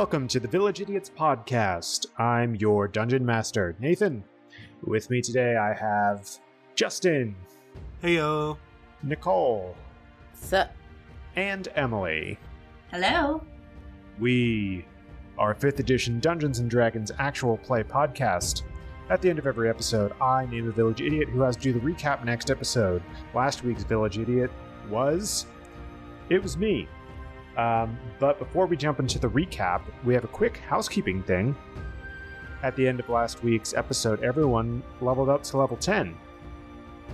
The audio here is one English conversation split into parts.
Welcome to the Village Idiots podcast. I'm your dungeon master, Nathan. With me today, I have Justin, Heyo. Nicole, Sup? and Emily. Hello. We are 5th edition Dungeons and Dragons actual play podcast. At the end of every episode, I name a village idiot who has to do the recap next episode. Last week's village idiot was. It was me. Um, but before we jump into the recap, we have a quick housekeeping thing. At the end of last week's episode, everyone leveled up to level 10.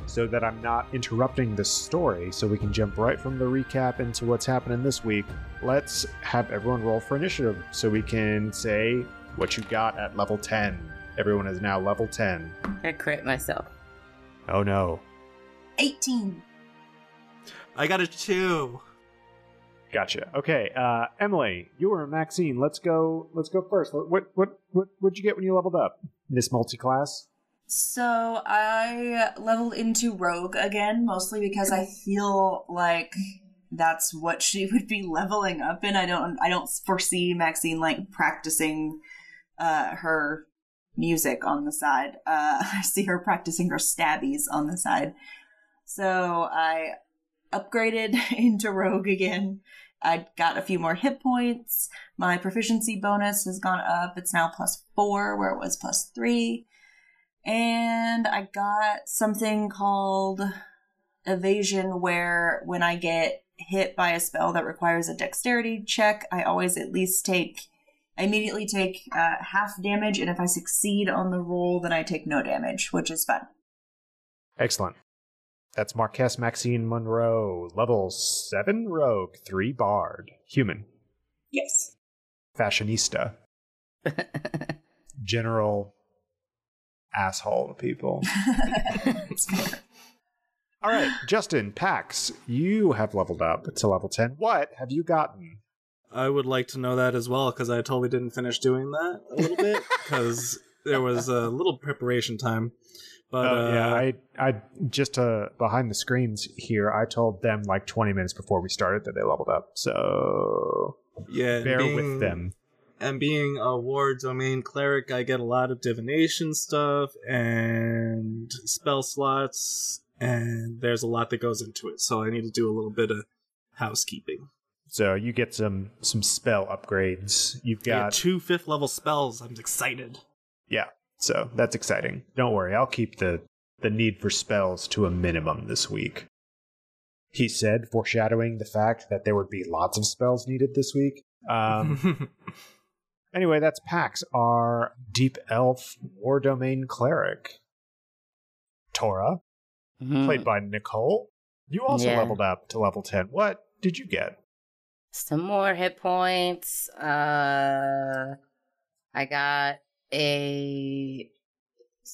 So that I'm not interrupting the story, so we can jump right from the recap into what's happening this week. Let's have everyone roll for initiative so we can say what you got at level 10. Everyone is now level 10. I crit myself. Oh no. 18. I got a two. Gotcha. Okay, uh, Emily, you were Maxine. Let's go. Let's go first. What what what what what'd you get when you leveled up? This multi-class. So I leveled into Rogue again, mostly because I feel like that's what she would be leveling up in. I don't I don't foresee Maxine like practicing uh her music on the side. Uh I see her practicing her stabbies on the side. So I upgraded into Rogue again. I got a few more hit points. My proficiency bonus has gone up. It's now plus four, where it was plus three. And I got something called evasion, where when I get hit by a spell that requires a dexterity check, I always at least take, I immediately take uh, half damage. And if I succeed on the roll, then I take no damage, which is fun. Excellent. That's Marquess Maxine Monroe, level seven rogue, three bard, human, Yes. fashionista, general asshole to people. All right, Justin Pax, you have leveled up to level ten. What have you gotten? I would like to know that as well because I totally didn't finish doing that a little bit because there was a little preparation time. But Uh, yeah, uh, I, I just uh, behind the screens here. I told them like 20 minutes before we started that they leveled up. So yeah, bear being- with them. And being a war domain cleric, I get a lot of divination stuff and spell slots, and there's a lot that goes into it. So I need to do a little bit of housekeeping. So you get some some spell upgrades. You've got got two fifth level spells. I'm excited. Yeah. So that's exciting. Don't worry, I'll keep the the need for spells to a minimum this week. He said, foreshadowing the fact that there would be lots of spells needed this week. Um, Anyway, that's Pax, our deep elf war domain cleric. Tora, played by Nicole. You also Yeah. leveled up to level 10. What did you get? Some more hit points. Uh, I got a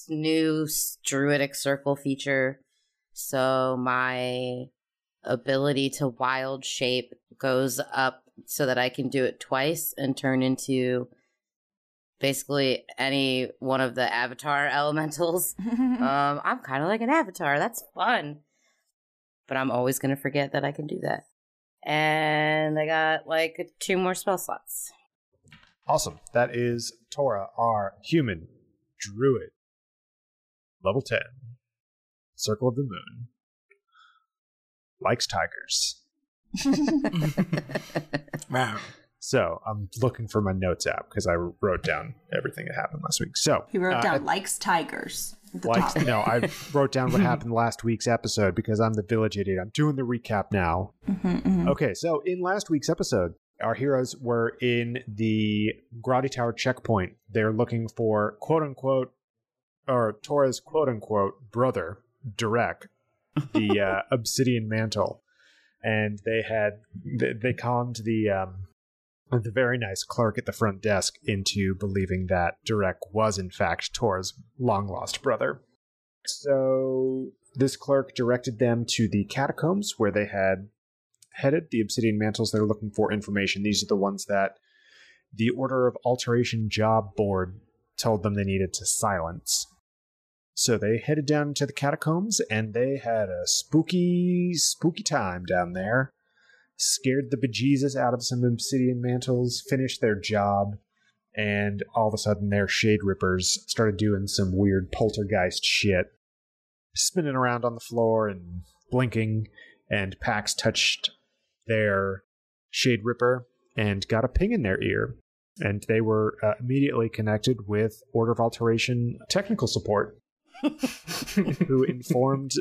new druidic circle feature, so my ability to wild shape goes up so that I can do it twice and turn into basically any one of the avatar elementals. um, I'm kind of like an avatar. That's fun. But I'm always going to forget that I can do that. And I got like two more spell slots. Awesome. That is Tora, our human druid. Level 10. Circle of the Moon. Likes tigers. Wow. So I'm looking for my notes app because I wrote down everything that happened last week. So he wrote uh, down likes tigers. likes no i wrote down what happened last week's episode because i'm the village idiot i'm doing the recap now Mhm, mhm. okay so in last week's episode our heroes were in the Grotti Tower checkpoint. They're looking for quote unquote, or Tora's quote unquote brother, Durek, the uh, obsidian mantle. And they had, they, they calmed the, um, the very nice clerk at the front desk into believing that Durek was in fact Tor's long lost brother. So this clerk directed them to the catacombs where they had headed the obsidian mantles they're looking for information. These are the ones that the order of alteration job board told them they needed to silence. So they headed down to the catacombs and they had a spooky spooky time down there. Scared the bejesus out of some obsidian mantles, finished their job, and all of a sudden their shade rippers started doing some weird poltergeist shit, spinning around on the floor and blinking, and Pax touched their shade ripper and got a ping in their ear. And they were uh, immediately connected with Order of Alteration technical support, who informed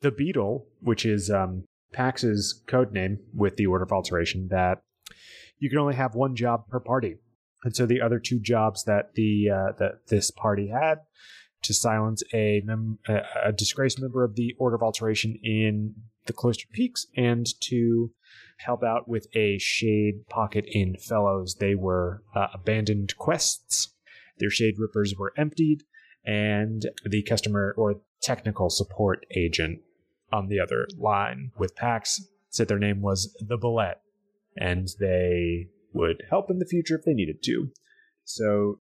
the Beetle, which is um, Pax's code name with the Order of Alteration, that you can only have one job per party. And so the other two jobs that the uh, that this party had to silence a, mem- a a disgraced member of the Order of Alteration in the Cloister Peaks and to help out with a shade pocket in Fellows. They were uh, abandoned quests. Their shade rippers were emptied, and the customer or technical support agent on the other line with Pax said their name was the Bullet, and they would help in the future if they needed to. So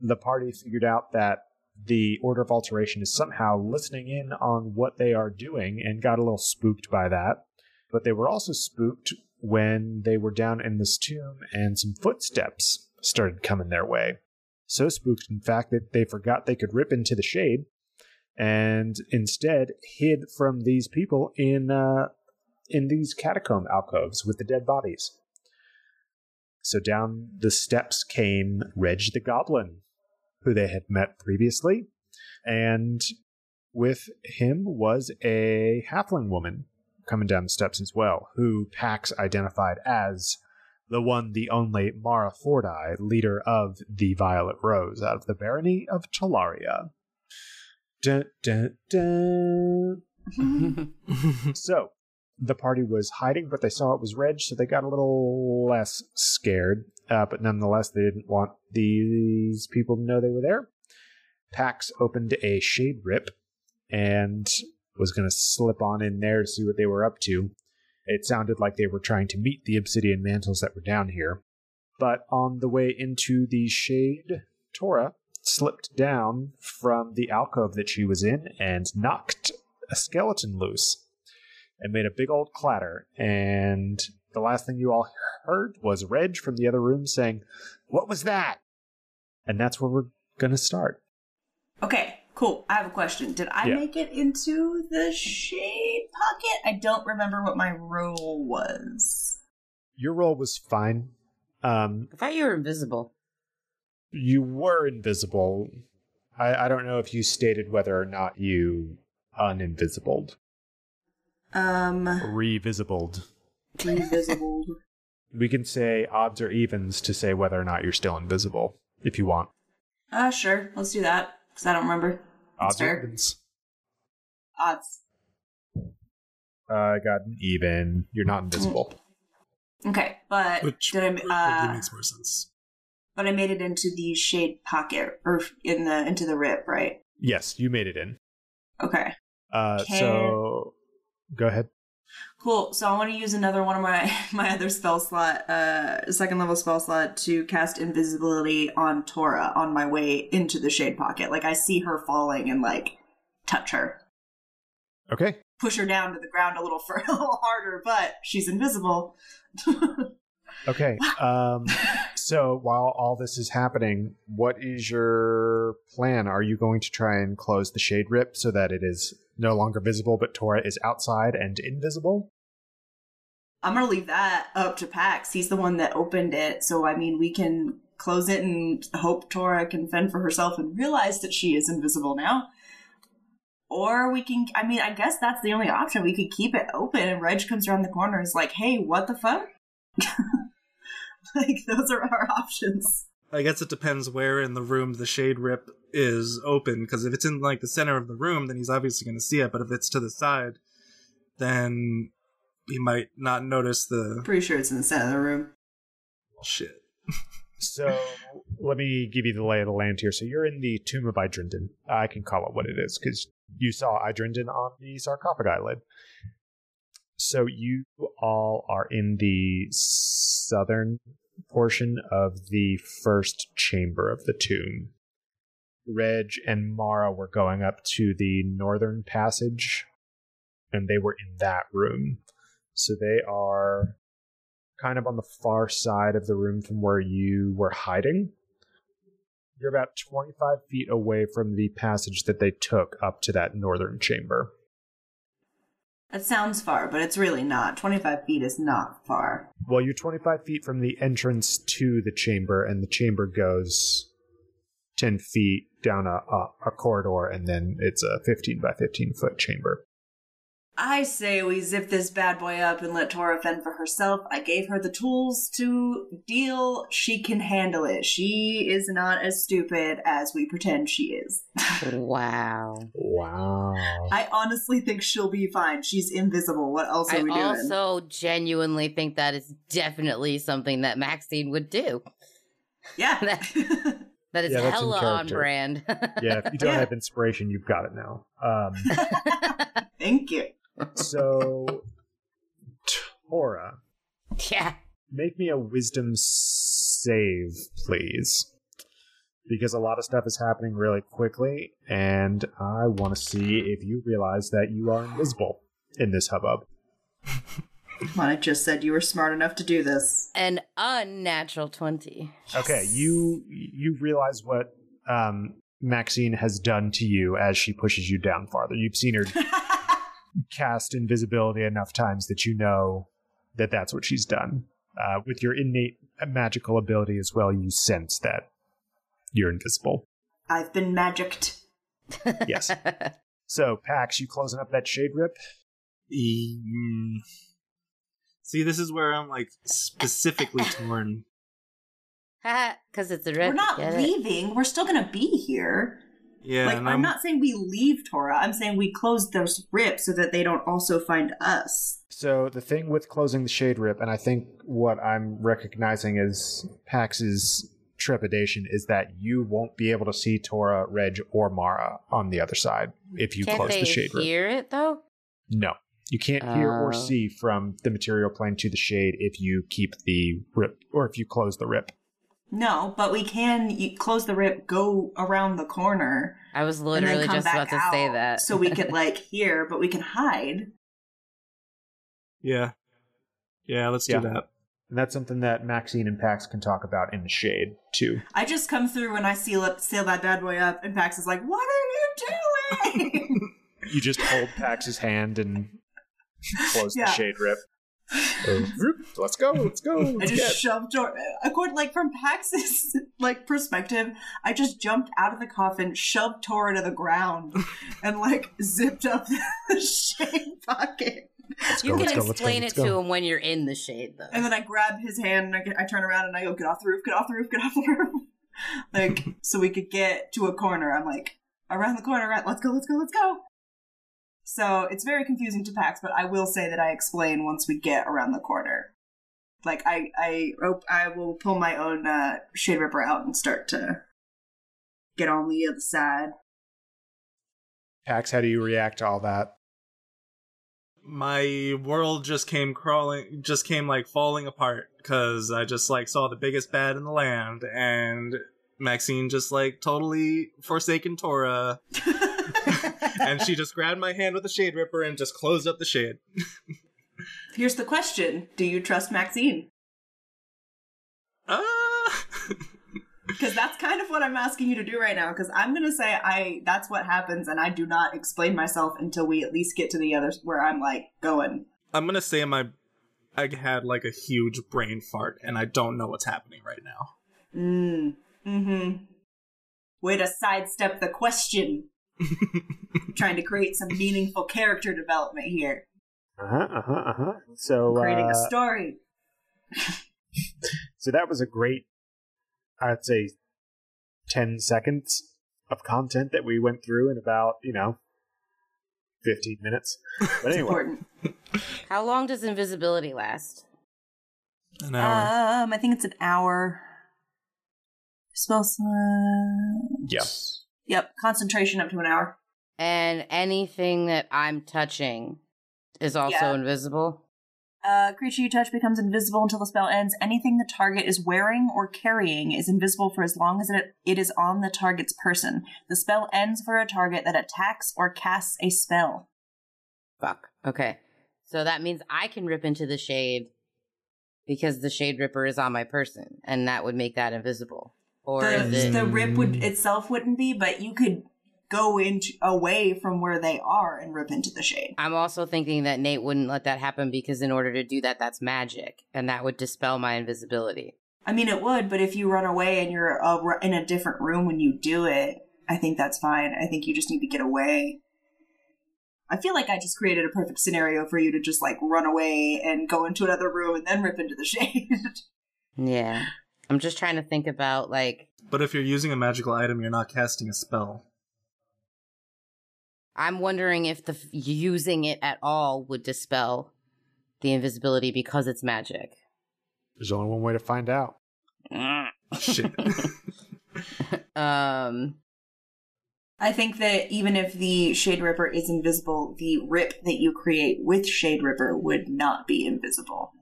the party figured out that the Order of Alteration is somehow listening in on what they are doing and got a little spooked by that. But they were also spooked when they were down in this tomb and some footsteps started coming their way. So spooked, in fact, that they forgot they could rip into the shade and instead hid from these people in uh, in these catacomb alcoves with the dead bodies. So down the steps came Reg the Goblin, who they had met previously, and with him was a halfling woman coming down the steps as well, who Pax identified as the one, the only Mara Fordi, leader of the Violet Rose out of the barony of Talaria. Dun, dun, dun. so the party was hiding, but they saw it was Reg, so they got a little less scared. Uh, but nonetheless, they didn't want these people to know they were there. Pax opened a shade rip and was going to slip on in there to see what they were up to. It sounded like they were trying to meet the obsidian mantles that were down here. But on the way into the shade, Tora slipped down from the alcove that she was in and knocked a skeleton loose and made a big old clatter. And the last thing you all heard was Reg from the other room saying, What was that? And that's where we're going to start. Okay, cool. I have a question. Did I Yeah. make it into the shade pocket? I don't remember what my role was. Your role was fine. Um, I thought you were invisible. you were invisible. I, I don't know if you stated whether or not you uninvisibled. Um, Revisibled. Invisible. We can say odds or evens to say whether or not you're still invisible, if you want. uh, sure. Let's do that because I don't remember. That's Odds or evens. Odds. Uh, I got an even. You're not invisible. Okay, but Which did I? Uh, makes more sense. but I made it into the shade pocket or in the into the rip, right? Yes, you made it in. Okay. Uh, Can- so go ahead. Cool. So I want to use another one of my my other spell slot, uh, second level spell slot to cast invisibility on Tora on my way into the shade pocket. Like I see her falling and like touch her, Okay. push her down to the ground a little for a little harder, but she's invisible. Okay. Um, so while all this is happening, what is your plan? Are you going to try and close the shade rip so that it is no longer visible, but Tora is outside and invisible? I'm gonna leave that up to Pax. He's the one that opened it, so I mean we can close it and hope Tora can fend for herself and realize that she is invisible now. Or we can I mean, I guess that's the only option. We could keep it open and Reg comes around the corner and is like, hey, what the fuck? like those are our options. I guess it depends where in the room the shade rip is open, because if it's in like the center of the room, then he's obviously going to see it. But if it's to the side, then he might not notice the Pretty sure it's in the center of the room. shit. So let me give you the lay of the land here. So you're in the Tomb of Idrindon. I can call it what it is because you saw Idrindon on the sarcophagi lid. So you all are in the southern portion of the first chamber of the tomb. Reg and Mara were going up to the northern passage, and they were in that room. So they are kind of on the far side of the room from where you were hiding. You're about 25 feet away from the passage that they took up to that northern chamber. That sounds far, but it's really not. 25 feet is not far. Well, you're 25 feet from the entrance to the chamber, and the chamber goes 10 feet down a, a, a corridor, and then it's a 15 by 15 foot chamber. I say we zip this bad boy up and let Tora fend for herself. I gave her the tools to deal. She can handle it. She is not as stupid as we pretend she is. wow. Wow. I honestly think she'll be fine. She's invisible. What else are I we doing? I also genuinely think that is definitely something that Maxine would do. yeah. That is Yeah, that's hella on brand. Yeah, if you don't Yeah. have inspiration, you've got it now. Um, Thank you. So, Tora, yeah. make me a wisdom save, please. Because a lot of stuff is happening really quickly, and I want to see if you realize that you are invisible in this hubbub. Come I just said you were smart enough to do this. An unnatural 20. Okay, you you realize what um, Maxine has done to you as she pushes you down farther. You've seen her cast invisibility enough times that you know that that's what she's done. Uh, with your innate magical ability as well, you sense that you're invisible. I've been magicked. Yes. So, Pax, you closing up that shade rip? Mm. See, this is where I'm like specifically torn. Because it's a rip. We're not get it? leaving. We're still gonna be here. Yeah, like I'm, I'm, not saying we leave Tora. I'm saying we close those rips so that they don't also find us. So, the thing with closing the shade rip, and I think what I'm recognizing is Pax's trepidation, is that you won't be able to see Tora, Reg, or Mara on the other side if you Can't close they the shade rip. hear it though? No. You can't hear or Oh. see from the material plane to the shade if you keep the rip or if you close the rip. No, but we can you close the rip, go around the corner, I was literally just about to out, say that. so we could like hear, but we can hide. yeah, yeah. Let's Yeah. do that. And that's something that Maxine and Pax can talk about in the shade too. I just come through and I seal up, seal that bad boy up, and Pax is like, "What are you doing?" You just hold Pax's hand and close Yeah. the shade rip. Uh, whoop, let's go, let's go. I Let's just get. shoved Tora. According, like from Pax's like perspective, I just jumped out of the coffin, shoved Tora to the ground, and like zipped up the shade pocket. Let's you go, can let's go, let's go, explain it to him when you're in the shade though. And then I grab his hand and I, get, I turn around and I go, "Get off the roof! Get off the roof! Get off the roof!" like so we could get to a corner. I'm like, around the corner, right? Let's go! Let's go! Let's go! So it's very confusing to Pax, but I will say that I explain once we get around the corner. Like I, I, op- I will pull my own uh, shade ripper out and start to get on the other side. Pax, how do you react to all that? My world just came crawling, just came like falling apart because I just like saw the biggest bad in the land, and Maxine just like totally forsaken Tora, and she just grabbed my hand with a shade ripper and just closed up the shade. Here's the question: Do you trust Maxine? Ah. Because that's kind of what I'm asking you to do right now. Because I'm gonna say I that's what happens, and I do not explain myself until we at least get to the others where I'm like going. I'm gonna say my I had like a huge brain fart and I don't know what's happening right now. Mm. Mm-hmm. Way to sidestep the question. Trying to create some meaningful character development here. Uh huh. Uh huh. Uh huh. So, Creating a uh, story. so that was a great, I'd say, ten seconds of content that we went through in about you know, fifteen minutes. But anyway, Important. How long does invisibility last? An hour. Um, I think it's an hour. Spell slot. yeah. Yep, concentration up to an hour. And anything that I'm touching is also Yeah. invisible. Uh, creature you touch becomes invisible until the spell ends. Anything the target is wearing or carrying is invisible for as long as it, it is on the target's person. The spell ends for a target that attacks or casts a spell. Fuck. Okay. So that means I can rip into the shade because the Shade Ripper is on my person, and that would make that invisible. Or the, the rip would itself wouldn't be, but you could go into away from where they are and rip into the shade. I'm also thinking that Nate wouldn't let that happen because in order to do that, that's magic, and that would dispel my invisibility. I mean, it would, but if you run away and you're uh, in a different room when you do it, I think that's fine. I think you just need to get away. I feel like I just created a perfect scenario for you to just like run away and go into another room and then rip into the shade. Yeah. I'm just trying to think about like But if you're using a magical item, you're not casting a spell. I'm wondering if the f- using it at all would dispel the invisibility because it's magic. There's only one way to find out. Shit. um I think that even if the Shade Ripper is invisible, the rip that you create with Shade Ripper would not be invisible.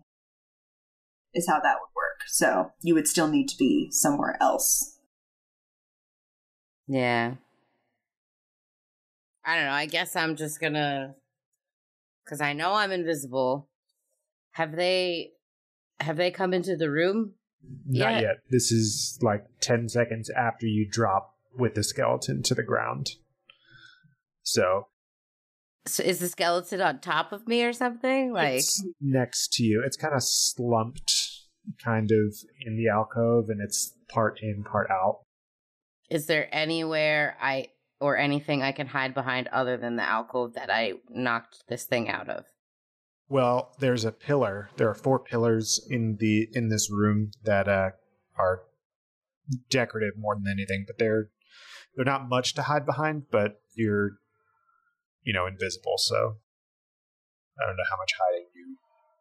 Is how that would work. So you would still need to be somewhere else. yeah. I don't know. I guess I'm just going to cuz I know I'm invisible. Have they have they come into the room? Not Yeah. yet. This is like 10 seconds after you drop with the skeleton to the ground. So So is the skeleton on top of me or something? Like it's next to you. It's kind of slumped, kind of in the alcove, and it's part in, part out. is there anywhere I or anything I can hide behind other than the alcove that I knocked this thing out of? Well, there's a pillar. There are four pillars in the in this room that uh, are decorative more than anything, but they're they're not much to hide behind. But you're, you know, invisible. So I don't know how much hiding you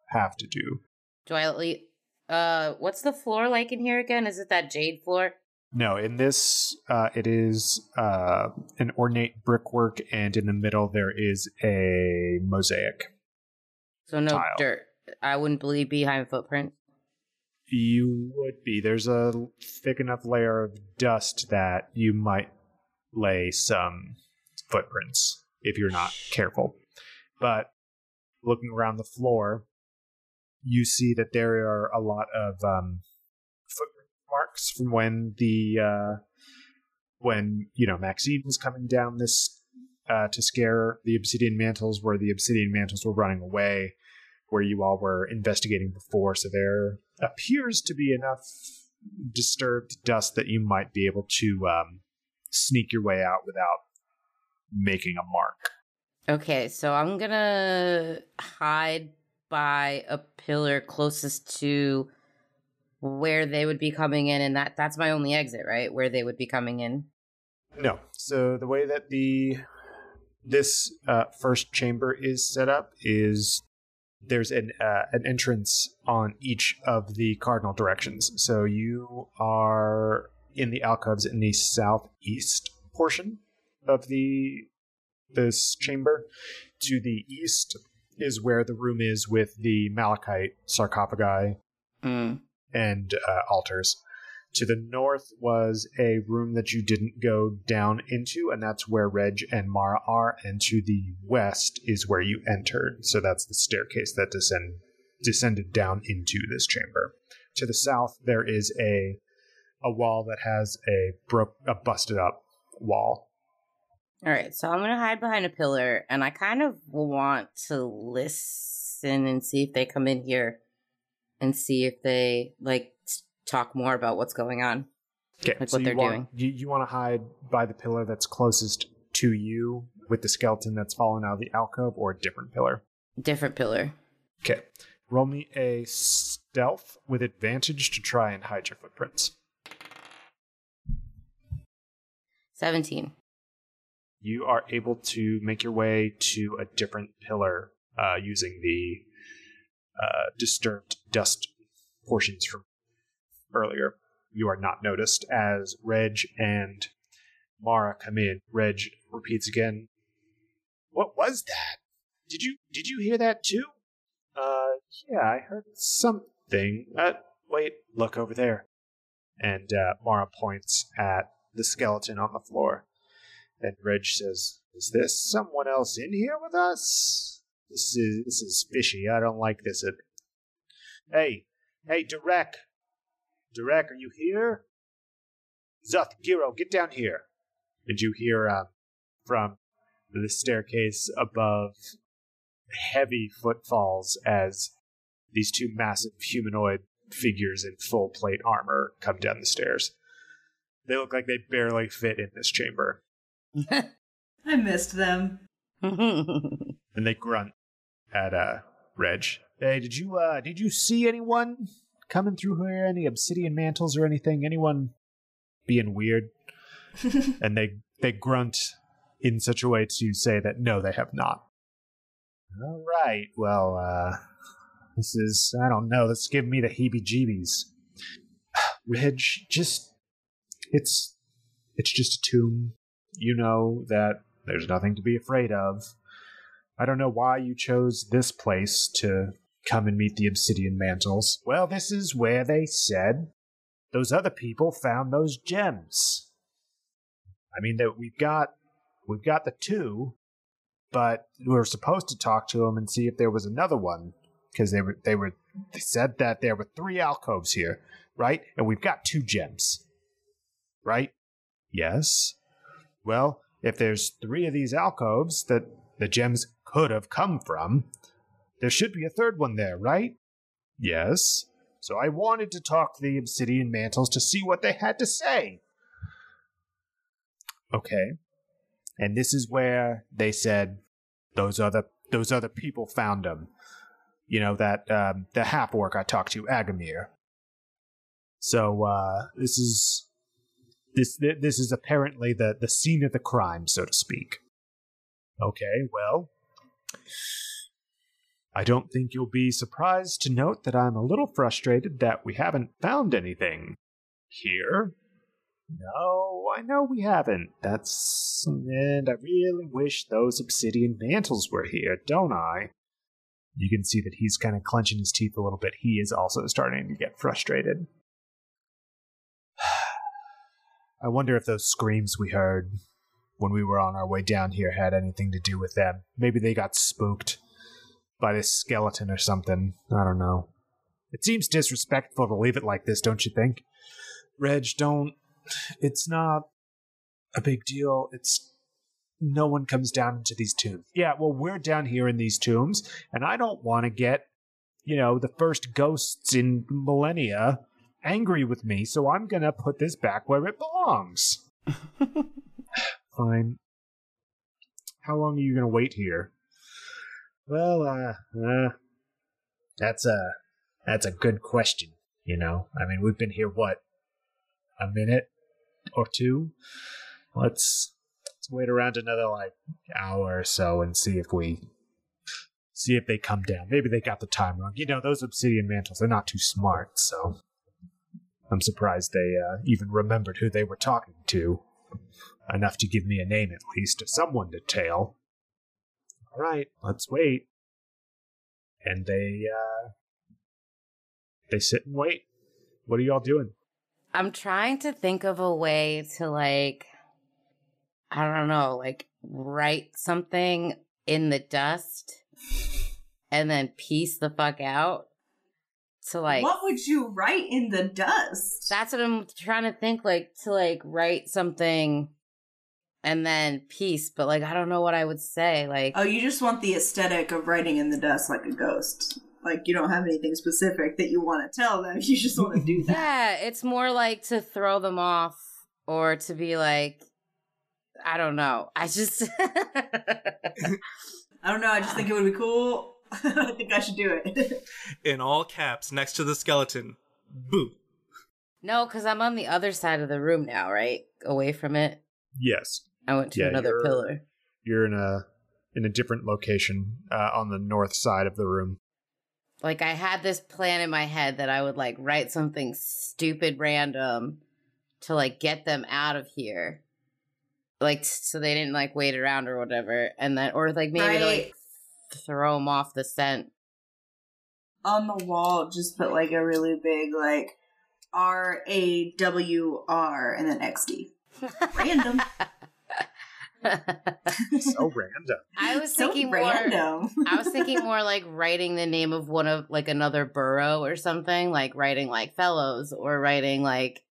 have to do. Do I at least, uh what's the floor like in here again? Is it that jade floor? No, in this, uh, it is uh, an ornate brickwork, and in the middle there is a mosaic. So no Tile. dirt. I wouldn't believe behind footprints. You would be. There's a thick enough layer of dust that you might lay some footprints if you're not careful. But looking around the floor, you see that there are a lot of um, from when the uh, when you know Maxine was coming down this uh, to scare the Obsidian Mantles, where the Obsidian Mantles were running away, where you all were investigating before. So there appears to be enough disturbed dust that you might be able to um, sneak your way out without making a mark. Okay, so I'm gonna hide by a pillar closest to where they would be coming in, and that that's my only exit, right? Where they would be coming in. No. So the way that the this uh, first chamber is set up is there's an uh, an entrance on each of the cardinal directions. So you are in the alcoves in the southeast portion of the this chamber. To the east is where the room is with the malachite sarcophagi Mm. and uh, altars. To the north was a room that you didn't go down into, and that's where Reg and Mara are. And to the west is where you entered. So that's the staircase that descend, descended down into this chamber. To the south, there is a a wall that has a broke, a busted up wall. All right, so I'm gonna hide behind a pillar, and I kind of want to listen and see if they come in here, and see if they like talk more about what's going on. Okay, Like so what they're want, doing. You, you want to hide by the pillar that's closest to you, with the skeleton that's fallen out of the alcove, or a different pillar. Different pillar. Okay. Roll me a stealth with advantage to try and hide your footprints. Seventeen. You are able to make your way to a different pillar uh, using the uh, disturbed dust portions from earlier. You are not noticed as Reg and Mara come in. Reg repeats again. What was that? Did you did you hear that too? Uh, yeah, I heard something. Uh, wait, look over there. And uh, Mara points at the skeleton on the floor. And Reg says, "Is there someone else in here with us? This is this is fishy. I don't like this." Hey, Hey, Derek. Derek, are you here? Zuth, Giro, get down here. And you hear uh, from the staircase above heavy footfalls as these two massive humanoid figures in full plate armor come down the stairs. They look like they barely fit in this chamber. I missed them. And they grunt at uh Reg. Hey, did you uh did you see anyone coming through here? Any obsidian mantles or anything? Anyone being weird? and they they grunt in such a way to say that no, they have not. All right. Well, uh this is I don't know. This is giving me the heebie-jeebies. Reg, just it's it's just a tomb. You know that there's nothing to be afraid of. I don't know why you chose this place to come and meet the obsidian mantles. Well, this is where they said those other people found those gems. I mean that we've got we've got the two, but we were supposed to talk to them and see if there was another one because they were they were they said that there were three alcoves here, right? And we've got two gems. Right? Yes. Well, if there's three of these alcoves that the gems could have come from, there should be a third one there, right? Yes. So I wanted to talk to the obsidian mantles to see what they had to say. Okay. And this is where they said those other those other people found them. You know that um, the half orc I talked to, Agamir. So uh, this is this this is apparently the the scene of the crime, so to speak. Okay, well, I don't think you'll be surprised to note that I'm a little frustrated that we haven't found anything here. No, I know we haven't. That's. And I really wish those obsidian mantles were here, don't I? You can see that he's kind of clenching his teeth a little bit. He is also starting to get frustrated. I wonder if those screams we heard when we were on our way down here had anything to do with them. Maybe they got spooked by this skeleton or something. I don't know. It seems disrespectful to leave it like this, don't you think? Reg, don't. It's not a big deal. It's. No one comes down into these tombs. Yeah, well, we're down here in these tombs, and I don't want to get, you know, the first ghosts in millennia angry with me, so I'm gonna put this back where it belongs. Fine. How long are you gonna wait here? Well, uh, uh, that's a that's a good question. You know, I mean, we've been here what a minute or two. Let's let's wait around another like hour or so and see if we see if they come down. Maybe they got the time wrong. You know, those obsidian mantles they're not too smart, so I'm surprised they uh, even remembered who they were talking to. Enough to give me a name at least, someone to tell. All right, let's wait. And they uh they sit and wait. What are y'all doing? I'm trying to think of a way to like I don't know, like write something in the dust and then piece the fuck out to like what would you write in the dust? That's what I'm trying to think like to like write something and then peace but like I don't know what I would say. Like Oh, you just want the aesthetic of writing in the dust like a ghost. Like you don't have anything specific that you want to tell them. You just want to do that. Yeah, it's more like to throw them off or to be like I don't know. I just I don't know. I just think it would be cool. I think I should do it. In all caps, next to the skeleton. Boo. No, cuz I'm on the other side of the room now, right? Away from it. Yes. I went to Yeah, another you're- pillar. You're in a in a different location uh, on the north side of the room. Like I had this plan in my head that I would like write something stupid random to like get them out of here. Like so they didn't like wait around or whatever and then or like maybe to, like throw them off the scent. On the wall, just put like a really big like R A W R and then X D. Random. so random. I was so thinking more. random. I was thinking more like writing the name of one of like another borough or something, like writing like Fellows or writing like,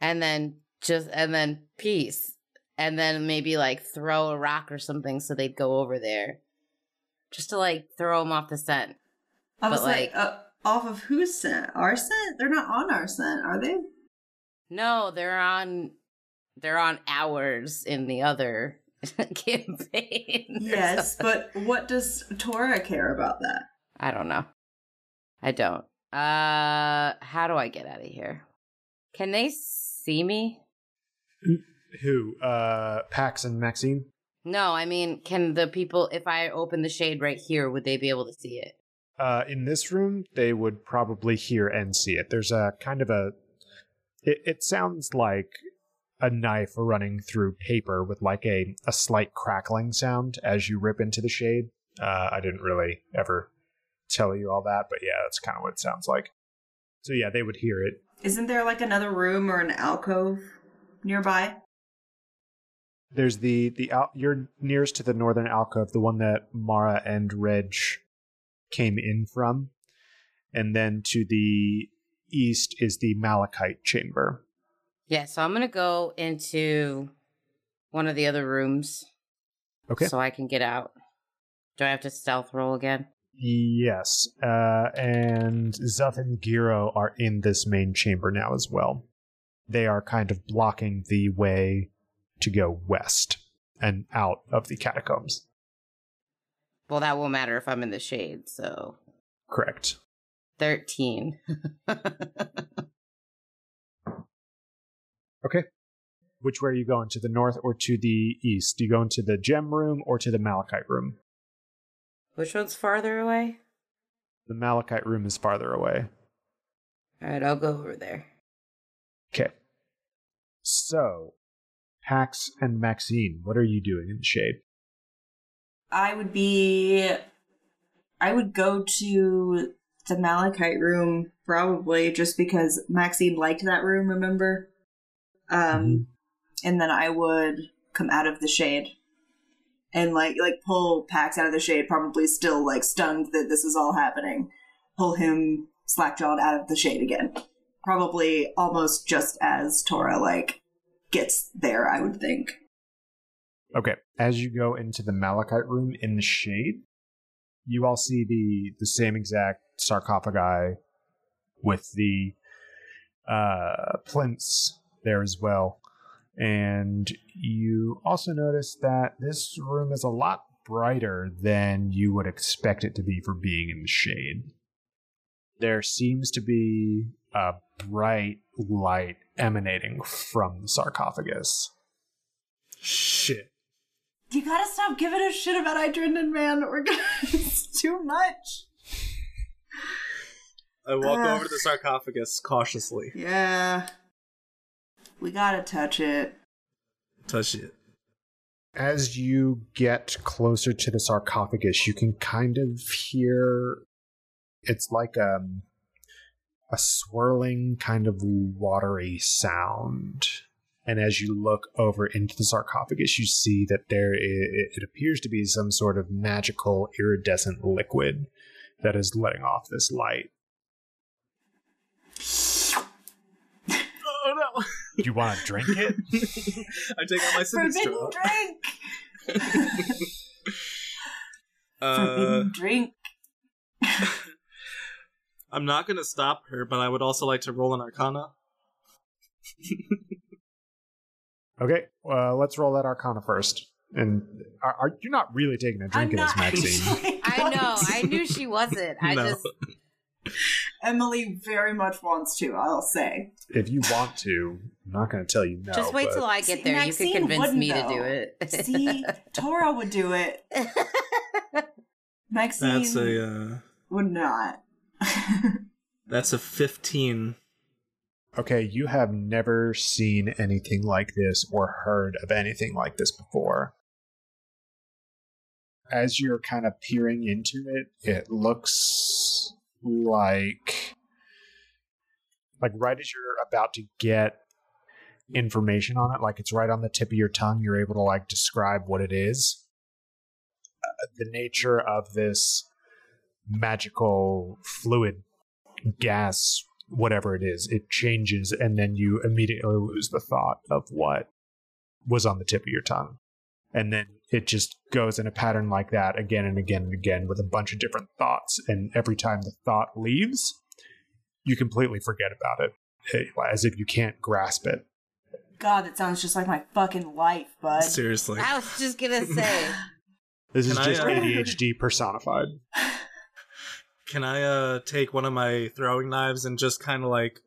and then just and then peace, and then maybe like throw a rock or something so they'd go over there, just to like throw them off the scent. I was But, like, like- uh, off of whose scent? Our scent? They're not on our scent, are they? No, they're on, they're on ours in the other campaign. Yes, but what does Tora care about that? I don't know. I don't. Uh, how do I get out of here? Can they see me? Who? Uh, Pax and Maxine. No, I mean, can the people, if I open the shade right here, would they be able to see it? Uh, in this room, they would probably hear and see it. There's a kind of a. It, it sounds like a knife running through paper with like a, a slight crackling sound as you rip into the shade. Uh, I didn't really ever tell you all that, but yeah, that's kind of what it sounds like. So yeah, they would hear it. Isn't there like another room or an alcove nearby? There's the the al- you're nearest to the northern alcove, the one that Mara and Reg came in from, and then to the east is the Malachite chamber. Yeah, so I'm going to go into one of the other rooms Okay. so I can get out. Do I have to stealth roll again? Yes, uh, and Zuth and Giro are in this main chamber now as well. They are kind of blocking the way to go west and out of the catacombs. Well, that won't matter if I'm in the shade, so Correct. 13. Okay. Which way are you going? To the north or to the east? Do you go into the gem room or to the malachite room? Which one's farther away? The malachite room is farther away. All right, I'll go over there. Okay. So, Pax and Maxine, what are you doing in the shade? I would be. I would go to the Malachite room probably just because Maxine liked that room, remember? Um, and then I would come out of the shade and like like pull Pax out of the shade, probably still like stunned that this is all happening. Pull him slack-jawed out of the shade again. Probably almost just as Tora like gets there, I would think. Okay. As you go into the malachite room in the shade, you all see the the same exact sarcophagi with the uh plinths there as well. And you also notice that this room is a lot brighter than you would expect it to be for being in the shade. There seems to be a bright light emanating from the sarcophagus. Shit. You gotta stop giving a shit about Idrindon, man. We're gonna. it's too much. I walk Ugh. over to the sarcophagus cautiously. Yeah. We gotta touch it. Touch it. as you get closer to the sarcophagus, you can kind of hear it's like um, a swirling kind of watery sound. And as you look over into the sarcophagus, you see that there it appears to be some sort of magical iridescent liquid that is letting off this light. Oh no! Do you want to drink it? I take out my sipping Forbidden drink! Uh, Forbidden drink. I'm not gonna stop her, but I would also like to roll an Arcana. Okay, uh, let's roll that Arcana first. And are, are you're not really taking a drink I'm of this, Maxine? I know. I knew she wasn't. I No. just Emily very much wants to, I'll say. if you want to, I'm not going to tell you no. just wait but- till I get See, there. you Maxine can convince wouldn't, me to do it. See, Tora would do it. Maxine That's a uh, would not. that's a 15. Okay, you have never seen anything like this or heard of anything like this before. As you're kind of peering into it, it looks like like right as you're about to get information on it. Like it's right on the tip of your tongue. You're able to like describe what it is. Uh, the nature of this magical fluid, gas, whatever it is, it changes, and then you immediately lose the thought of what was on the tip of your tongue. And then it just goes in a pattern like that again and again and again with a bunch of different thoughts. And every time the thought leaves, you completely forget about it, eh, as if you can't grasp it. God, that sounds just like my fucking life, bud. Seriously. I was just gonna say. This is Can I, just uh, ADHD personified. Can I uh take one of my throwing knives and just kind of like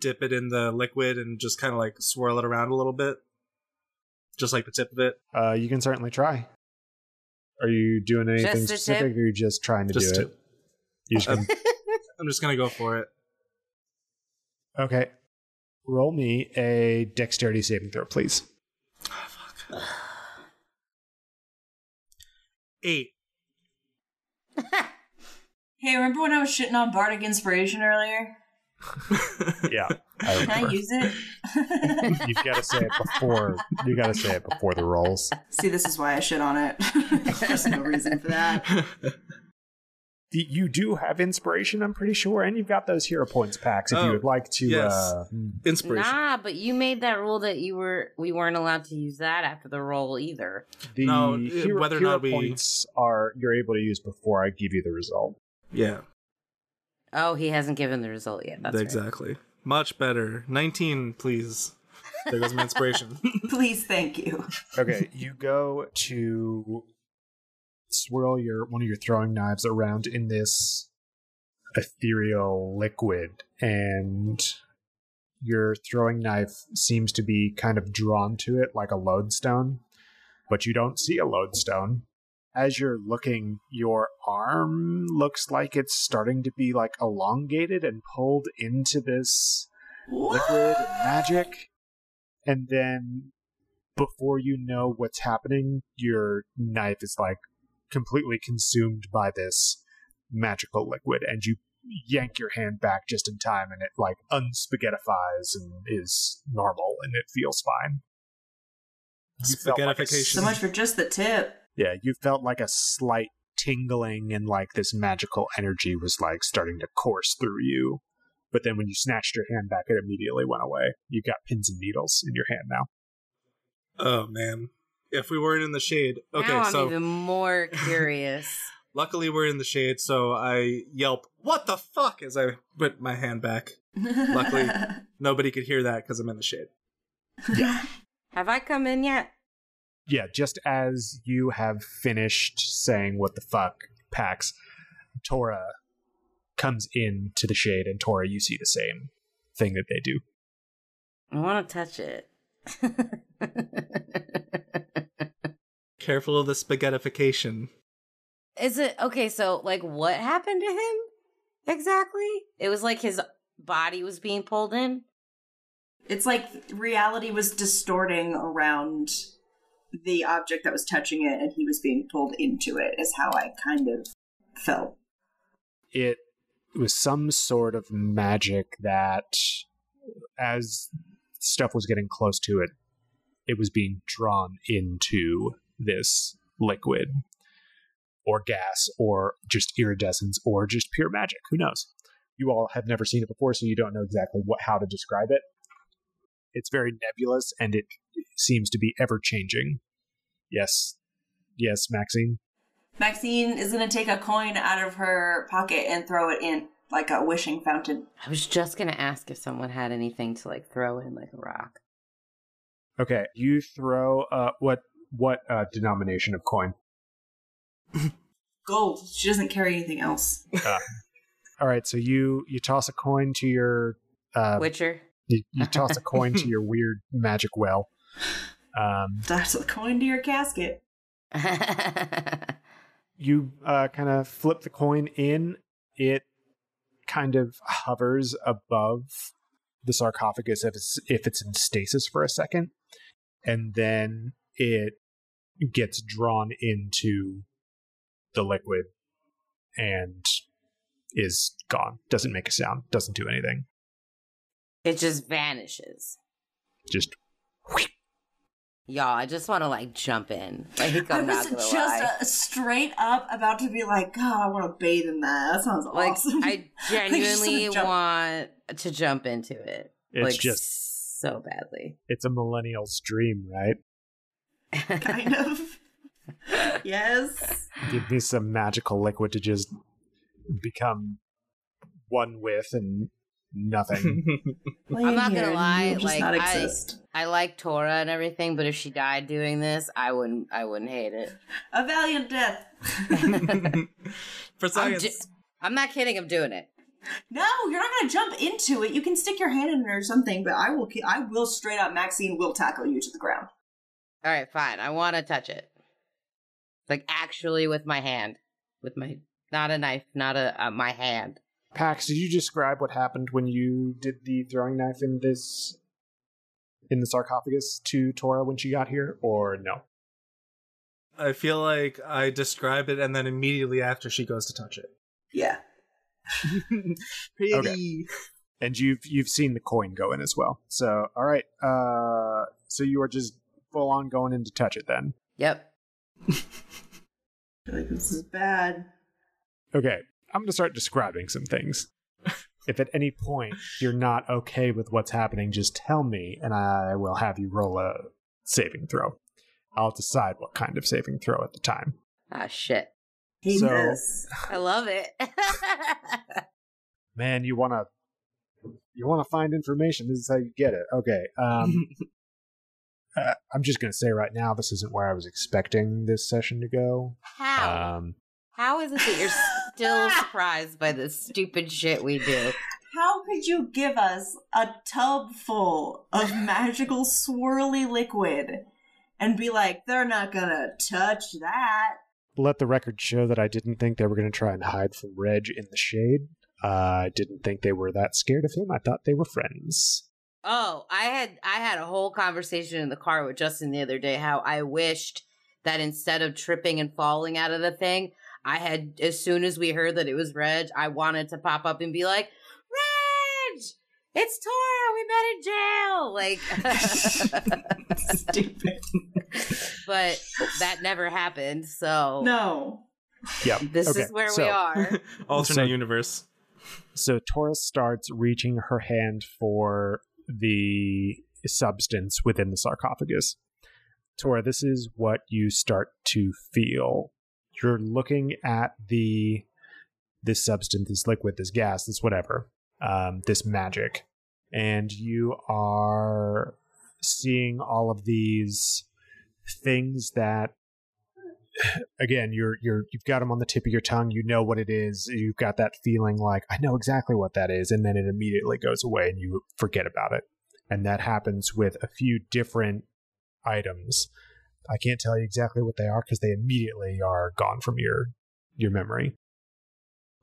dip it in the liquid and just kind of like swirl it around a little bit? Just like the tip of it. Uh, you can certainly try. Are you doing anything Just the specific, tip? or are you just trying to Just do tip. it? You just gonna- I'm just gonna go for it. okay. Roll me a dexterity saving throw, please. Eight. Hey, remember when I was shitting on Bardic Inspiration earlier? Yeah, I Can I use it? You've got to say it before. You got to say it before the rolls. See, this is why I shit on it. There's no reason for that. You do have inspiration, I'm pretty sure, and you've got those hero points packs. If Oh, you would like to, yes. uh, Inspiration. Nah, but you made that rule that you were we weren't allowed to use that after the roll either. the No, uh, hero, whether or hero not we- points are you're able to use before I give you the result. Yeah, Oh, he hasn't given the result yet. That's right. exactly. Much better. 19, please. There goes my inspiration. Please, thank you. Okay, you go to swirl your one of your throwing knives around in this ethereal liquid, and your throwing knife seems to be kind of drawn to it like a lodestone, but you don't see a lodestone. As you're looking, your arm looks like it's starting to be like elongated and pulled into this liquid and magic. And then before you know what's happening, your knife is like completely consumed by this magical liquid, and you yank your hand back just in time, and it like unspaghettifies and is normal, and it feels fine. You felt like a So much for just the tip. Yeah, you felt like a slight tingling and like this magical energy was like starting to course through you. But then when you snatched your hand back, it immediately went away. You've got pins and needles in your hand now. Oh, man. If we weren't in the shade. Okay, now I'm so even more curious. luckily we're in the shade, so I yelp, What the fuck? as I put my hand back. Luckily. Nobody could hear that because I'm in the shade. Have I come in yet? Yeah, just as you have finished saying what the fuck, Pax, Tora comes in to the shade, and Tora, you see the same thing that they do. I want to touch it. Careful of the spaghettification. Is it okay? So, like, what happened to him exactly? It was like his body was being pulled in. It's like reality was distorting around the object that was touching it, and he was being pulled into it, is how I kind of felt. It was some sort of magic that, as stuff was getting close to it, it was being drawn into this liquid or gas or just iridescence or just pure magic. Who knows? You all have never seen it before, so you don't know exactly what how to describe it. It's very nebulous and it seems to be ever changing. Yes. Yes, Maxine. Maxine is going to take a coin out of her pocket and throw it in like a wishing fountain. I was just gonna ask if someone had anything to like throw in, like a rock. Okay, you throw uh what what uh denomination of coin? Gold. She doesn't carry anything else. All right, so you you toss a coin to your uh Witcher. You, you toss a coin to your weird magic well. Um That's a coin to your casket. you uh kind of flip the coin in, it kind of hovers above the sarcophagus if it's if it's in stasis for a second, and then it gets drawn into the liquid and is gone. Doesn't make a sound. Doesn't do anything. It just vanishes. just Y'all, I just want to like jump in. Like I I'm was not just lie. uh, straight up about to be like, God, I want to bathe in that. That sounds like awesome. I just wanna genuinely jump. want to jump into it. it's like just so badly. it's a millennial's dream, right? kind of. yes. Give me some magical liquid to just become one with and nothing. I'm not gonna lie, like, I- I like Tora and everything, but if she died doing this, I wouldn't. I wouldn't hate it. A valiant death. For I'm, science. ju- I'm not kidding. I'm doing it. No, you're not gonna jump into it. You can stick your hand in it or something, but I will. ki- I will straight up. Maxine will tackle you to the ground. All right, fine. I want to touch it, like actually with my hand, with my not a knife, not a uh, my hand. Pax, did you describe what happened when you did the throwing knife in this in the sarcophagus to Tora when she got here, or no? I feel like I describe it and then immediately after she goes to touch it. Yeah. Pretty. And you've you've seen the coin go in as well. So all right, uh, so you are just full on going in to touch it then. Yep. I feel like this is bad. Okay, I'm going to start describing some things. if at any point you're not okay with what's happening, just tell me and I will have you roll a saving throw. I'll decide what kind of saving throw at the time. Ah, shit. Hate So- I love it. Man, you want to you want to find information. This is how you get it. Okay. Um uh, I'm just going to say right now this isn't where I was expecting this session to go. How? Um How is it that you're still surprised by the stupid shit we do? How could you give us a tub full of magical swirly liquid and be like, they're not gonna touch that? let the record show that I didn't think they were going to try and hide from Reg in the shade. Uh, I didn't think they were that scared of him. I thought they were friends. Oh, I had I had a whole conversation in the car with Justin the other day how I wished that instead of tripping and falling out of the thing, I had as soon as we heard that it was Reg, I wanted to pop up and be like, Reg, it's Tora. We met in jail. Like, Stupid. but that never happened. So No. Yep. this Okay, is where so- we are. Alternate So- universe. So Taurus starts reaching her hand for the substance within the sarcophagus. Tora, this is what you start to feel. You're looking at the this substance, this liquid, this gas, this whatever, um, this magic, and you are seeing all of these things that again you're you're you've got them on the tip of your tongue you know what it is you've got that feeling like i know exactly what that is and then it immediately goes away and you forget about it. And that happens with a few different items i can't tell you exactly what they are because they immediately are gone from your your memory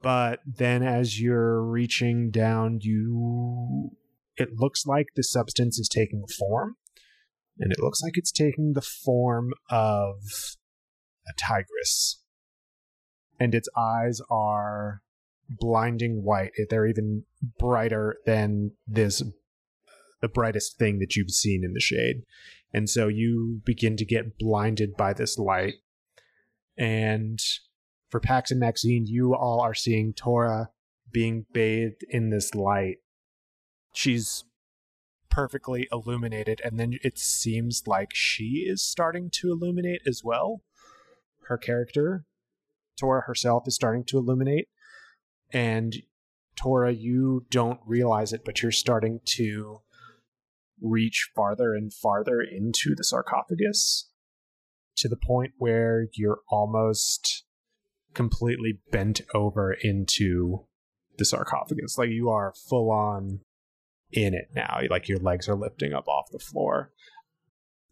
but then as you're reaching down you it looks like the substance is taking form and it looks like it's taking the form of a tigress. And its eyes are blinding white. They're even brighter than this, the brightest thing that you've seen in the shade. And so you begin to get blinded by this light. And for Pax and Maxine, you all are seeing Tora being bathed in this light. She's perfectly illuminated, and then it seems like she is starting to illuminate as well her character, Tora herself, is starting to illuminate. And Tora, you don't realize it, but you're starting to reach farther and farther into the sarcophagus to the point where you're almost completely bent over into the sarcophagus. Like you are full on in it now. Like your legs are lifting up off the floor.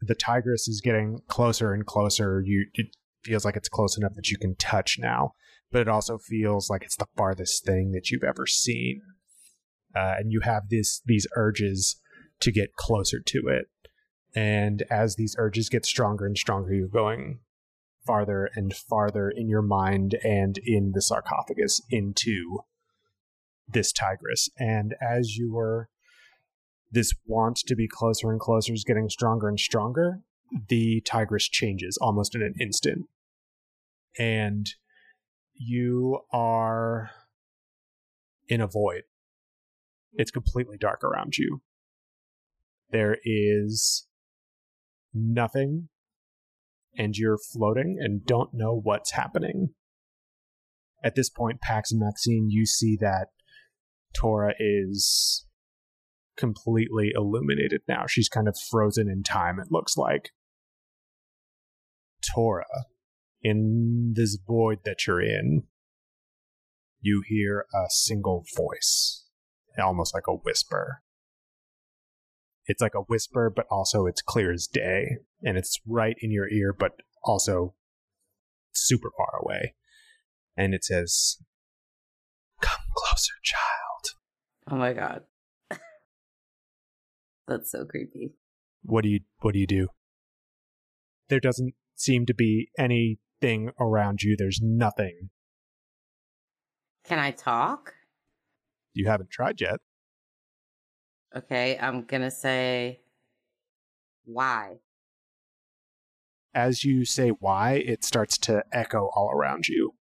The tigress is getting closer and closer. You it feels like it's close enough that you can touch now, but it also feels like it's the farthest thing that you've ever seen. Uh, and you have this these urges to get closer to it. And as these urges get stronger and stronger, you're going farther and farther in your mind and in the sarcophagus into this tigress. And as you were this want to be closer and closer is getting stronger and stronger, the tigress changes almost in an instant. And you are in a void. It's completely dark around you. There is nothing, and you're floating and don't know what's happening. At this point, Pax and Maxine, you see that Tora is completely illuminated now. She's kind of frozen in time, it looks like. Tora, in this void that you're in, you hear a single voice, almost like a whisper. It's like a whisper, but also it's clear as day, and it's right in your ear, but also super far away. And it says, Come closer, child. Oh my god. That's so creepy. What do you what do you do? There doesn't seem to be anything around you. There's nothing. Can I talk? You haven't tried yet. Okay, I'm gonna say why. As you say why, it starts to echo all around you.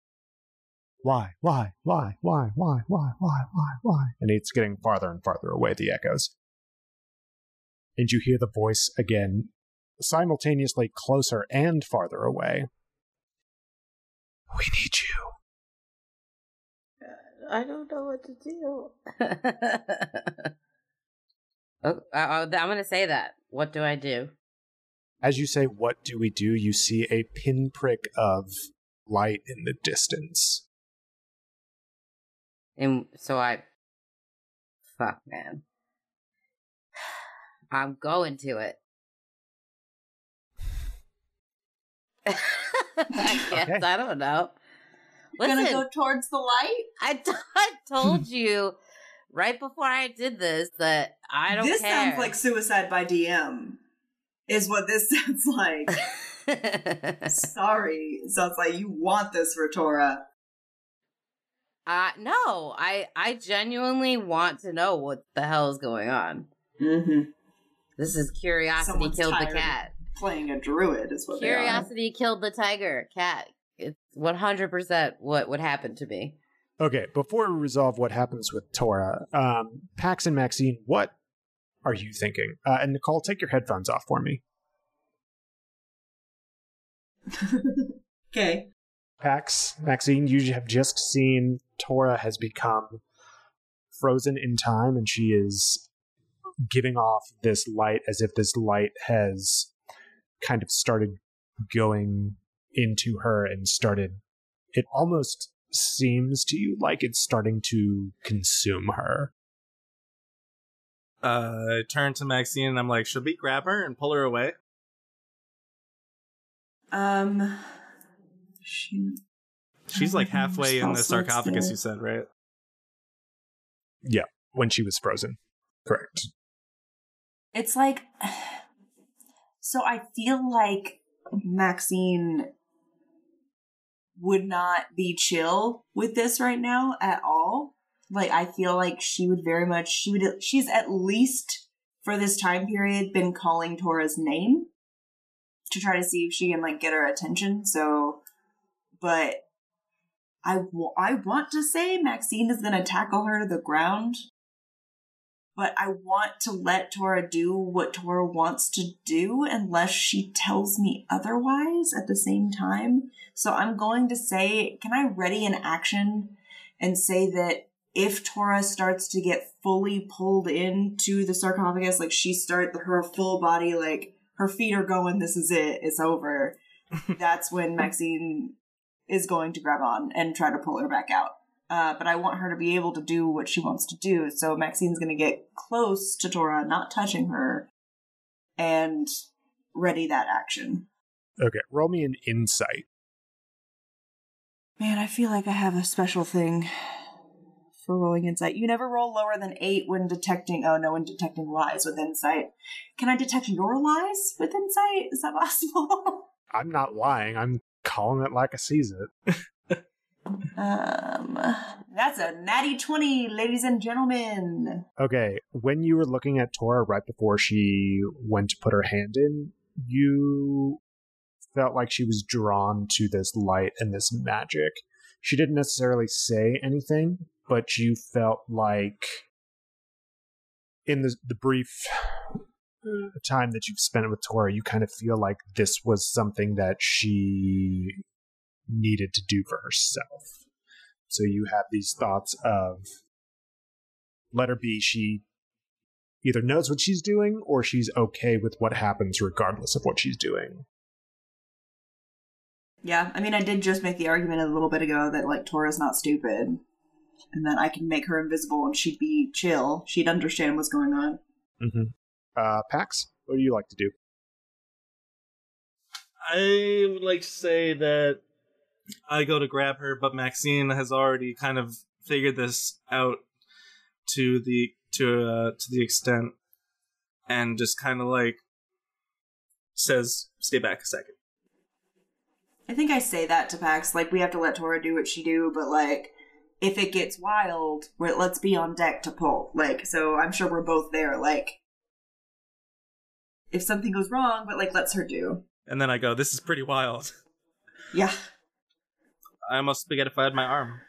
Why, why, why, why, why, why, why, why, why? And it's getting farther and farther away, the echoes. And you hear the voice again, simultaneously closer and farther away. We need you. I don't know what to do. oh, uh, I'm gonna say that. What do I do? As you say, what do we do? You see a pinprick of light in the distance. And so I, fuck, man. I'm going to it. I guess Okay. I don't know. You're gonna go towards the light? I, t- I told you right before I did this that I don't this care. sounds like suicide by DM. Is what this sounds like. Sorry. It sounds like you want this for Tora. uh, no, I I genuinely want to know what the hell is going on. Mm-hmm. This is curiosity Someone's killed the cat. Playing a druid is what Curiosity killed the tiger. Cat. It's one hundred percent what would happen to me. Okay, before we resolve what happens with Tora, um, Pax and Maxine, what are you thinking? Uh, and Nicole, take your headphones off for me. okay. Pax, Maxine, you have just seen Tora has become frozen in time and she is giving off this light as if this light has kind of started going into her and started. It almost seems to you like it's starting to consume her. Uh, I turn to Maxine and I'm like, should we grab her and pull her away? Um. Shoot. She's like halfway in the sarcophagus, you said, right? Yeah, when she was frozen. Correct. It's like. So I feel like Maxine would not be chill with this right now at all. Like I feel like she would very much she would she's at least for this time period been calling Tora's name to try to see if she can like get her attention. So but I I want to say Maxine is going to tackle her to the ground but I want to let Tora do what Tora wants to do unless she tells me otherwise at the same time. So I'm going to say, can I ready an action and say that if Tora starts to get fully pulled into the sarcophagus, like she start her full body, like her feet are going, this is it, it's over. that's when Maxine is going to grab on and try to pull her back out. Uh, but I want her to be able to do what she wants to do. So Maxine's going to get close to Tora, not touching her, and ready that action. Okay, roll me an insight. Man, I feel like I have a special thing for rolling insight. You never roll lower than eight when detecting. Oh no, when detecting lies with insight. Can I detect your lies with insight? Is that possible? I'm not lying. I'm calling it like I sees it. Um, that's a natty 20, ladies and gentlemen. Okay, when you were looking at Tora right before she went to put her hand in, you felt like she was drawn to this light and this magic. She didn't necessarily say anything, but you felt like in the, the brief time that you've spent with Tora, you kind of feel like this was something that she needed to do for herself. So you have these thoughts of let her be. She either knows what she's doing or she's okay with what happens regardless of what she's doing. Yeah, I mean, I did just make the argument a little bit ago that, like, Tora's not stupid. And that I can make her invisible and she'd be chill. She'd understand what's going on. Mm-hmm. Uh, Pax, what do you like to do? I would like to say that I go to grab her, but Maxine has already kind of figured this out to the to uh, to the extent, and just kind of like says, "Stay back a second. I think I say that to Pax, like, we have to let Tora do what she do, but, like, if it gets wild, we're, let's be on deck to pull. Like, so I'm sure we're both there, like, if something goes wrong, but, like, let's her do. And then I go, "This is pretty wild." Yeah. I almost spaghettified my arm.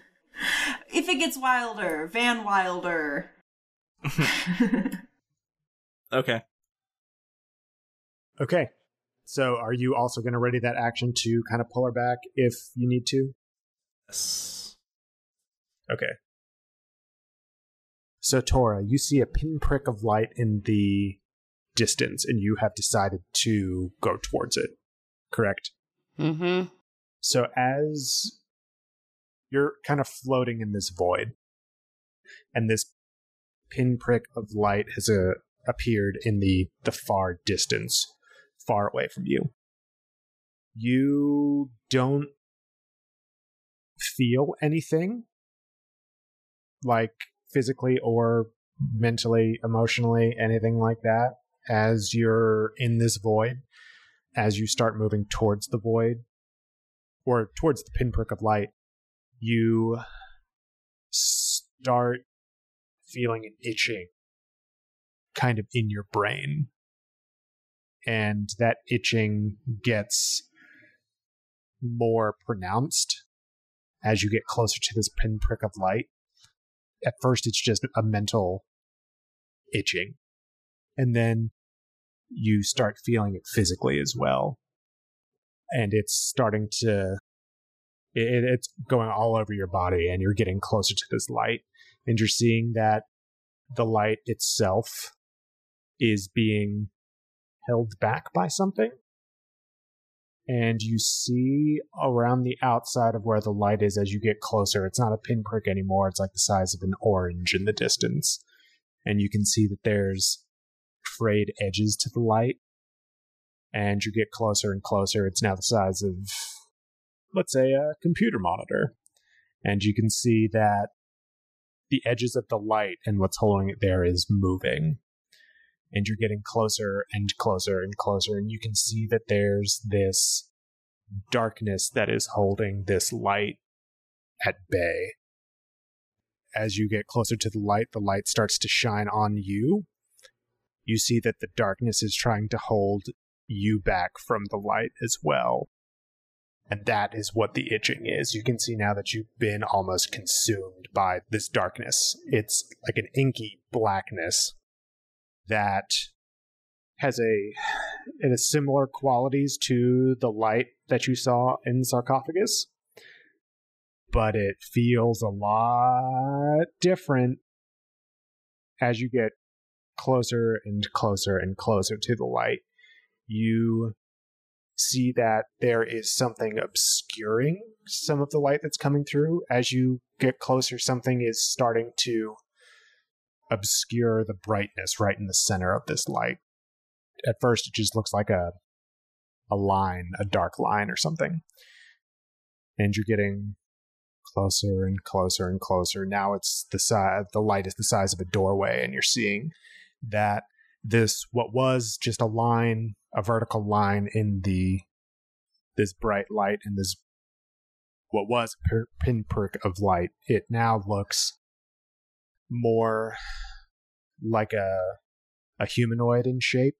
if it gets wilder, Van Wilder. Okay. Okay. So are you also going to ready that action to kind of pull her back if you need to? Yes. Okay. So Tora, you see a pinprick of light in the distance and you have decided to go towards it. Correct? Mm-hmm. So as you're kind of floating in this void, and this pinprick of light has uh, appeared in the the far distance, far away from you. You don't feel anything, like physically or mentally, emotionally, anything like that, as you're in this void. As you start moving towards the void, or towards the pinprick of light, you start feeling an itching kind of in your brain. And that itching gets more pronounced as you get closer to this pinprick of light. At first, it's just a mental itching. And then you start feeling it physically as well and it's starting to it, it's going all over your body and you're getting closer to this light and you're seeing that the light itself is being held back by something. And you see around the outside of where the light is as you get closer it's not a pinprick anymore it's like the size of an orange in the distance. And you can see that there's frayed edges to the light and you get closer and closer. It's now the size of, let's say, a computer monitor. And you can see that the edges of the light and what's holding it there is moving. And you're getting closer and closer and closer. And you can see that there's this darkness that is holding this light at bay. As you get closer to the light, the light starts to shine on you. You see that the darkness is trying to hold you back from the light as well. And that is what the itching is. You can see now that you've been almost consumed by this darkness. It's like an inky blackness that has a it has similar qualities to the light that you saw in the sarcophagus. But it feels a lot different as you get closer and closer and closer to the light you see that there is something obscuring some of the light that's coming through. As you get closer, something is starting to obscure the brightness right in the center of this light. At first, it just looks like a a line, a dark line or something. And you're getting closer and closer and closer. Now it's the size the light is the size of a doorway and you're seeing that this what was just a line a vertical line in the this bright light and this what was a pinprick of light, it now looks more like a a humanoid in shape,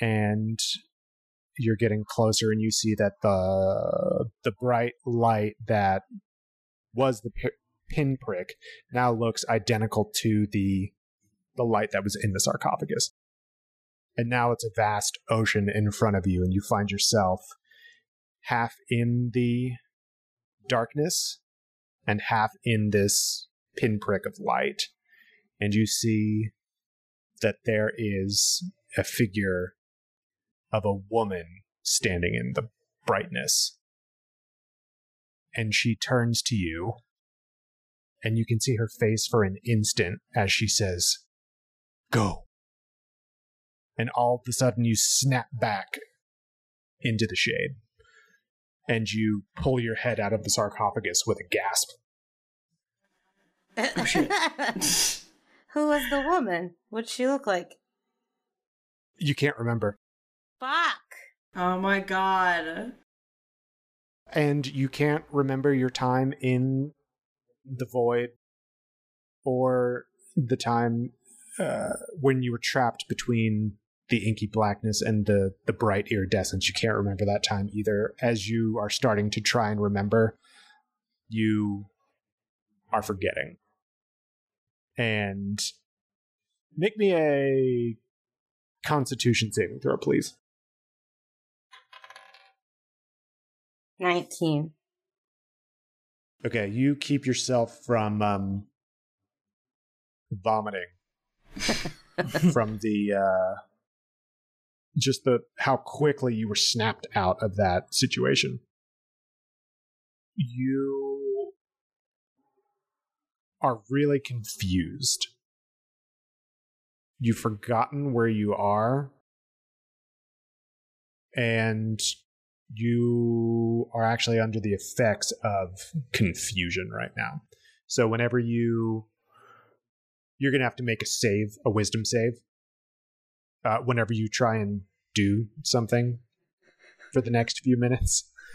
and you're getting closer, and you see that the the bright light that was the pi- pinprick now looks identical to the the light that was in the sarcophagus. And now it's a vast ocean in front of you, and you find yourself half in the darkness and half in this pinprick of light. And you see that there is a figure of a woman standing in the brightness. And she turns to you, and you can see her face for an instant as she says, Go. And all of a sudden, you snap back into the shade, and you pull your head out of the sarcophagus with a gasp. Oh, shit. Who was the woman? What'd she look like? You can't remember. Fuck. oh my god. and you can't remember your time in the void or the time uh, when you were trapped between the inky blackness and the the bright iridescence you can't remember that time either. As you are starting to try and remember you are forgetting. And make me a constitution saving throw please. 19. Okay, you keep yourself from um, vomiting from the uh, just the how quickly you were snapped out of that situation. You are really confused. You've forgotten where you are, and you are actually under the effects of confusion right now. So whenever you you're going to have to make a save, a wisdom save. Uh, whenever you try and do something for the next few minutes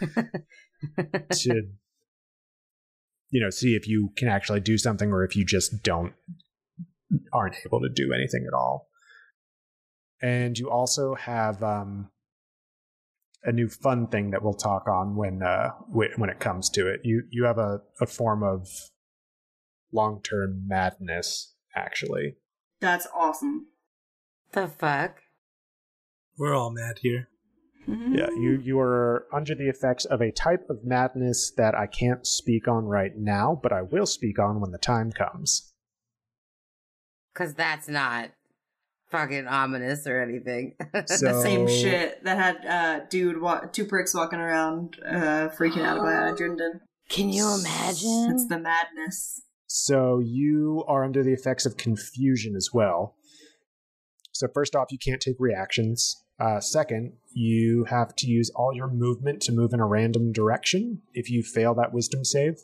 to you know see if you can actually do something or if you just don't aren't able to do anything at all and you also have um a new fun thing that we'll talk on when uh when it comes to it. You you have a, a form of long term madness actually. That's awesome. the fuck? We're all mad here. Yeah, you you are under the effects of a type of madness that I can't speak on right now, but I will speak on when the time comes. Because that's not fucking ominous or anything. So Same shit that had uh dude wa- two pricks walking around uh freaking out about adrenaline. Can you imagine? It's the madness. So you are under the effects of confusion as well. So first off, you can't take reactions. Uh, second, you have to use all your movement to move in a random direction. If you fail that wisdom save.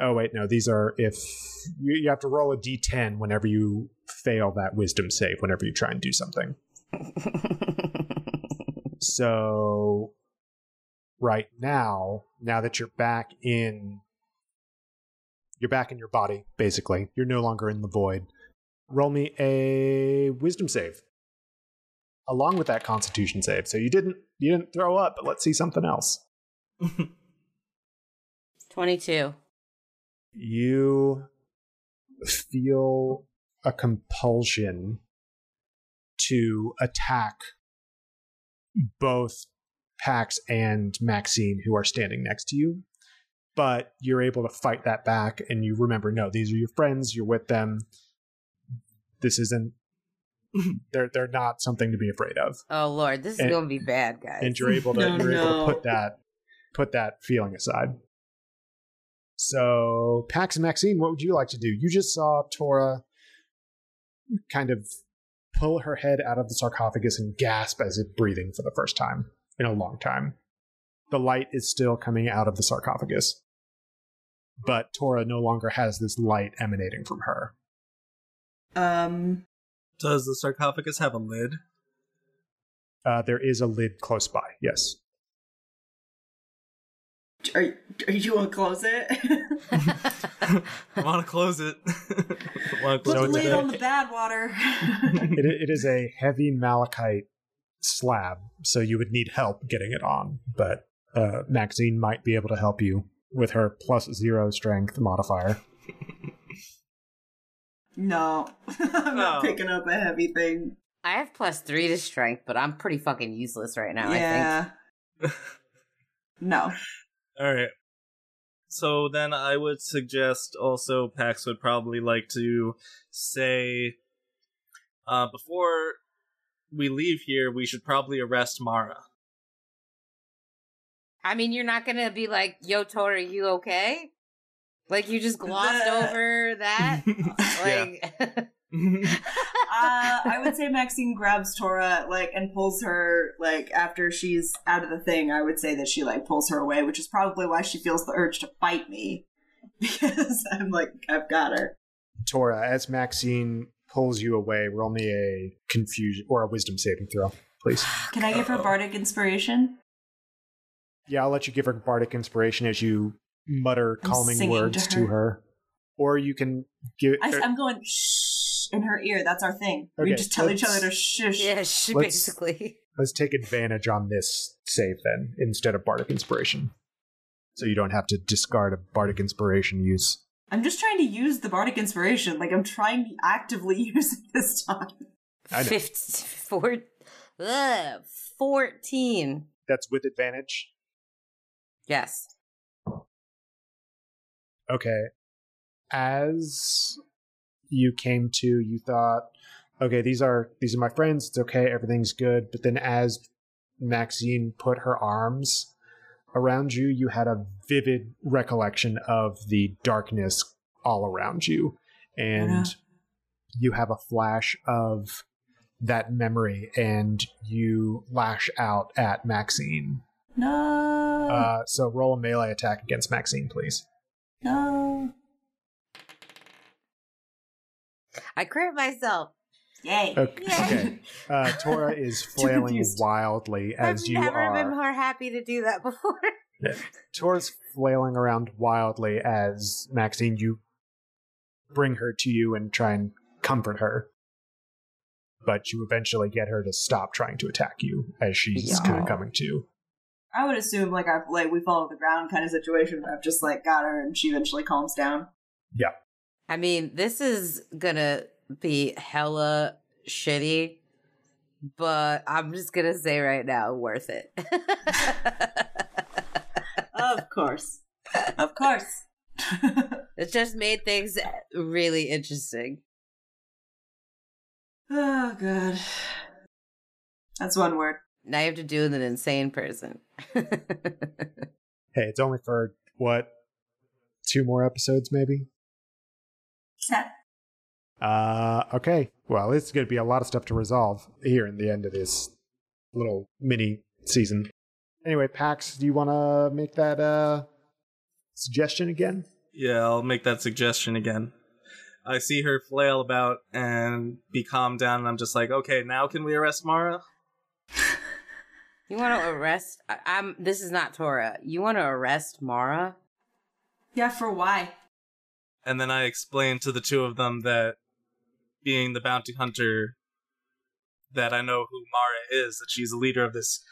Oh wait, no. These are if you, you have to roll a d10 whenever you fail that wisdom save. Whenever you try and do something. So right now, now that you're back in you're back in your body, basically. You're no longer in the void. Roll me a wisdom save. Along with that constitution save. So you didn't you didn't throw up, but let's see something else. 22. You feel a compulsion to attack both Pax and Maxine, who are standing next to you. But you're able to fight that back, and you remember, no, these are your friends. You're with them. This isn't. they're they're not something to be afraid of, Oh lord, this is And- gonna be bad, guys. and you're able to No, you're able to put that put that feeling aside. So, Pax and Maxine, what would you like to do? You just saw Tora kind of pull her head out of the sarcophagus and gasp as if breathing for the first time in a long time. The light is still coming out of the sarcophagus, but Tora no longer has this light emanating from her. Um Does the sarcophagus have a lid? Uh, there is a lid close by, yes. are, are you gonna close it? I want to close it. want Put close the it's lid a- on the bad water. It, it is a heavy malachite slab, so you would need help getting it on. But uh, Maxine might be able to help you with her plus zero strength modifier. no, I'm not No. picking up a heavy thing. I have plus three to strength, but I'm pretty fucking useless right now. I think. yeah. no. All right. So then I would suggest also Pax would probably like to say uh, before we leave here, we should probably arrest Mara. I mean, you're not gonna be like, "Yo, Tori, you okay?" Like you just glossed The- over that. Like, Uh, I would say Maxine grabs Tora like and pulls her like after she's out of the thing. I would say that she like pulls her away, which is probably why she feels the urge to fight me because I'm like I've got her. Tora, as Maxine pulls you away, roll me a confusion or a wisdom saving throw, please. Can I give her bardic inspiration? Yeah, I'll let you give her bardic inspiration as you mutter I'm calming words to to her. her. Or you can give I, er I'm going shh in her ear. That's our thing. we just tell each other to shush. yeah, she Let's- basically. let's take advantage on this save then instead of bardic inspiration. So you don't have to discard a bardic inspiration use. I'm just trying to use the bardic inspiration. Like I'm trying to actively use it this time. I know. Fifteen, four, ugh, 14. That's with advantage. Yes. Okay. As you came to, you thought, okay, these are these are my friends. It's okay, everything's good. But then, as Maxine put her arms around you, you had a vivid recollection of the darkness all around you, and Yeah. you have a flash of that memory, and you lash out at Maxine. No. Uh, so roll a melee attack against Maxine, please. no. I crit myself. Yay. Okay. okay. Uh, Tora is flailing wildly as you. are. I've never been more happy to do that before. Tora's flailing around wildly as Maxine, you bring her to you and try and comfort her. But you eventually get her to stop trying to attack you as she's Yeah. kind of coming to. I would assume like I've like we fall to the ground kind of situation where I've just like got her and she eventually calms down. Yeah. I mean, this is gonna be hella shitty, but I'm just gonna say right now, worth it. Of course. of course. it just made things really interesting. oh god. That's one word. Now you have to do with an insane person. Hey, it's only for what? Two more episodes, maybe? Uh, okay. Well, it's going to be a lot of stuff to resolve here in the end of this little mini season. Anyway, Pax, do you want to make that uh suggestion again? Yeah, I'll make that suggestion again. I see her flail about and be calmed down, and I'm just like, okay, now can we arrest Mara? You want to arrest? I, I'm. This is not Tora. You want to arrest Mara? Yeah, for why? And then I explain to the two of them that being the bounty hunter, that I know who Mara is, that she's a leader of this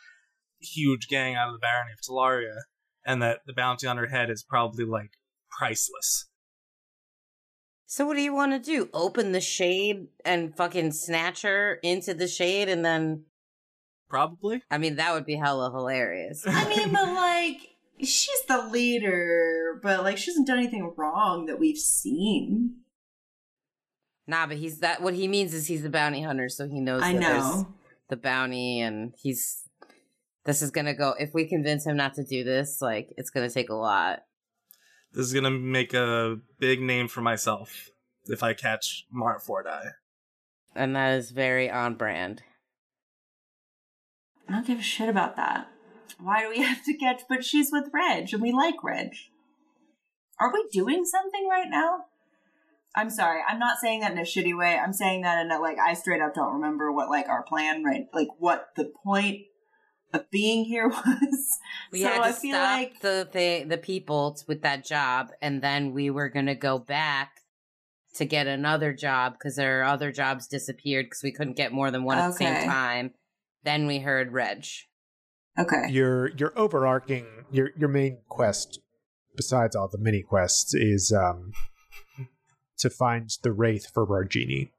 huge gang out of the barony of Talaria, and that the bounty on her head is probably like priceless. So what do you want to do? Open the shade and fucking snatch her into the shade, and then Probably. I mean that would be hella hilarious. I mean, but like she's the leader, but like she hasn't done anything wrong that we've seen. Nah, but he's that. What he means is he's the bounty hunter, so he knows. I that know. the bounty, and he's. This is gonna go. If we convince him not to do this, like it's gonna take a lot. This is gonna make a big name for myself if I catch Mara Fordeye. And that is very on brand. I don't give a shit about that. Why do we have to catch? But she's with Reg, and we like Reg. Are we doing something right now? I'm sorry. I'm not saying that in a shitty way. I'm saying that in a like I straight up don't remember what like our plan right like what the point of being here was. We So had to I feel stop like- the, the the people with that job, and then we were gonna go back to get another job because our other jobs disappeared because we couldn't get more than one at the same time. Then we heard Reg. Okay. Your your overarching your your main quest, besides all the mini quests, is um to find the wraith for Rargini.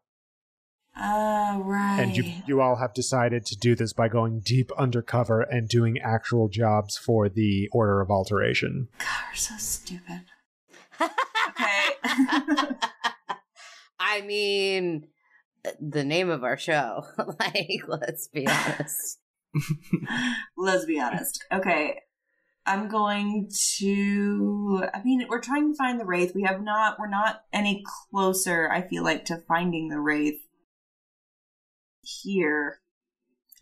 Uh, right. And you you all have decided to do this by going deep undercover and doing actual jobs for the Order of Alteration. God, we're so stupid. Okay. I mean, the name of our show. like, let's be honest. Let's be honest. Okay. I'm going to I mean, we're trying to find the Wraith. We have not we're not any closer, I feel like, to finding the Wraith here.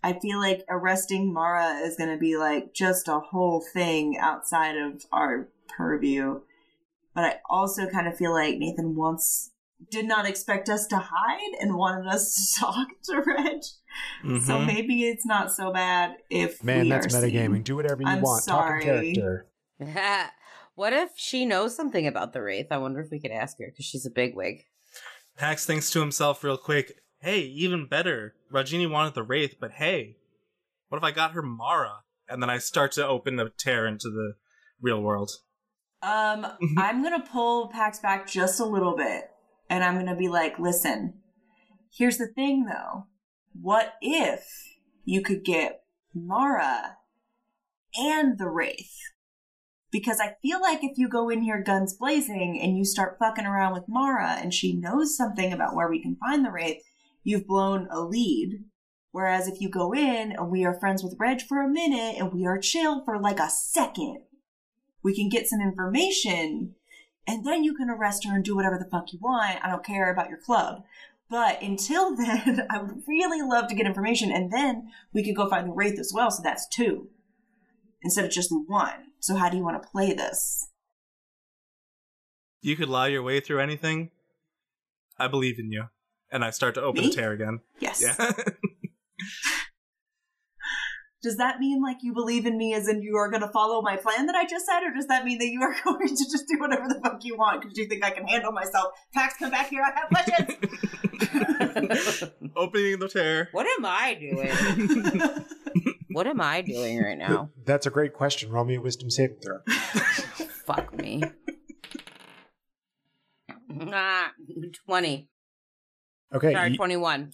I feel like arresting Mara is gonna be like just a whole thing outside of our purview. But I also kind of feel like Nathan wants did not expect us to hide and wanted us to talk to Reg. So Mhm. maybe it's not so bad if Man, we that's are metagaming. seen. Do whatever you I'm want. Talk in sorry. character. what if she knows something about the Wraith? I wonder if we could ask her because she's a bigwig. Pax thinks to himself real quick, hey, even better. Rajini wanted the Wraith, but hey, what if I got her Mara? And then I start to open the tear into the real world. Um, I'm gonna pull Pax back just a little bit, and I'm gonna be like, "Listen, here's the thing, though. What if you could get Mara and the Wraith? Because I feel like if you go in here guns blazing and you start fucking around with Mara, and she knows something about where we can find the Wraith, you've blown a lead." Whereas if you go in and we are friends with Reg for a minute and we are chill for like a second, we can get some information and then you can arrest her and do whatever the fuck you want. I don't care about your club. But until then, I would really love to get information and then we could go find the Wraith as well. So that's two instead of just one. So how do you want to play this? You could lie your way through anything. I believe in you. And I start to open Me? the tear again. Yes. Yeah. Does that mean like you believe in me as in you are going to follow my plan that I just said? Or does that mean that you are going to just do whatever the fuck you want because you think I can handle myself? Pax, come back here. I have questions. Opening the tear. What am I doing? what am I doing right now? That's a great question. Roll me a wisdom saving throw. Fuck me. Ah, 20. Okay, Sorry, you, 21.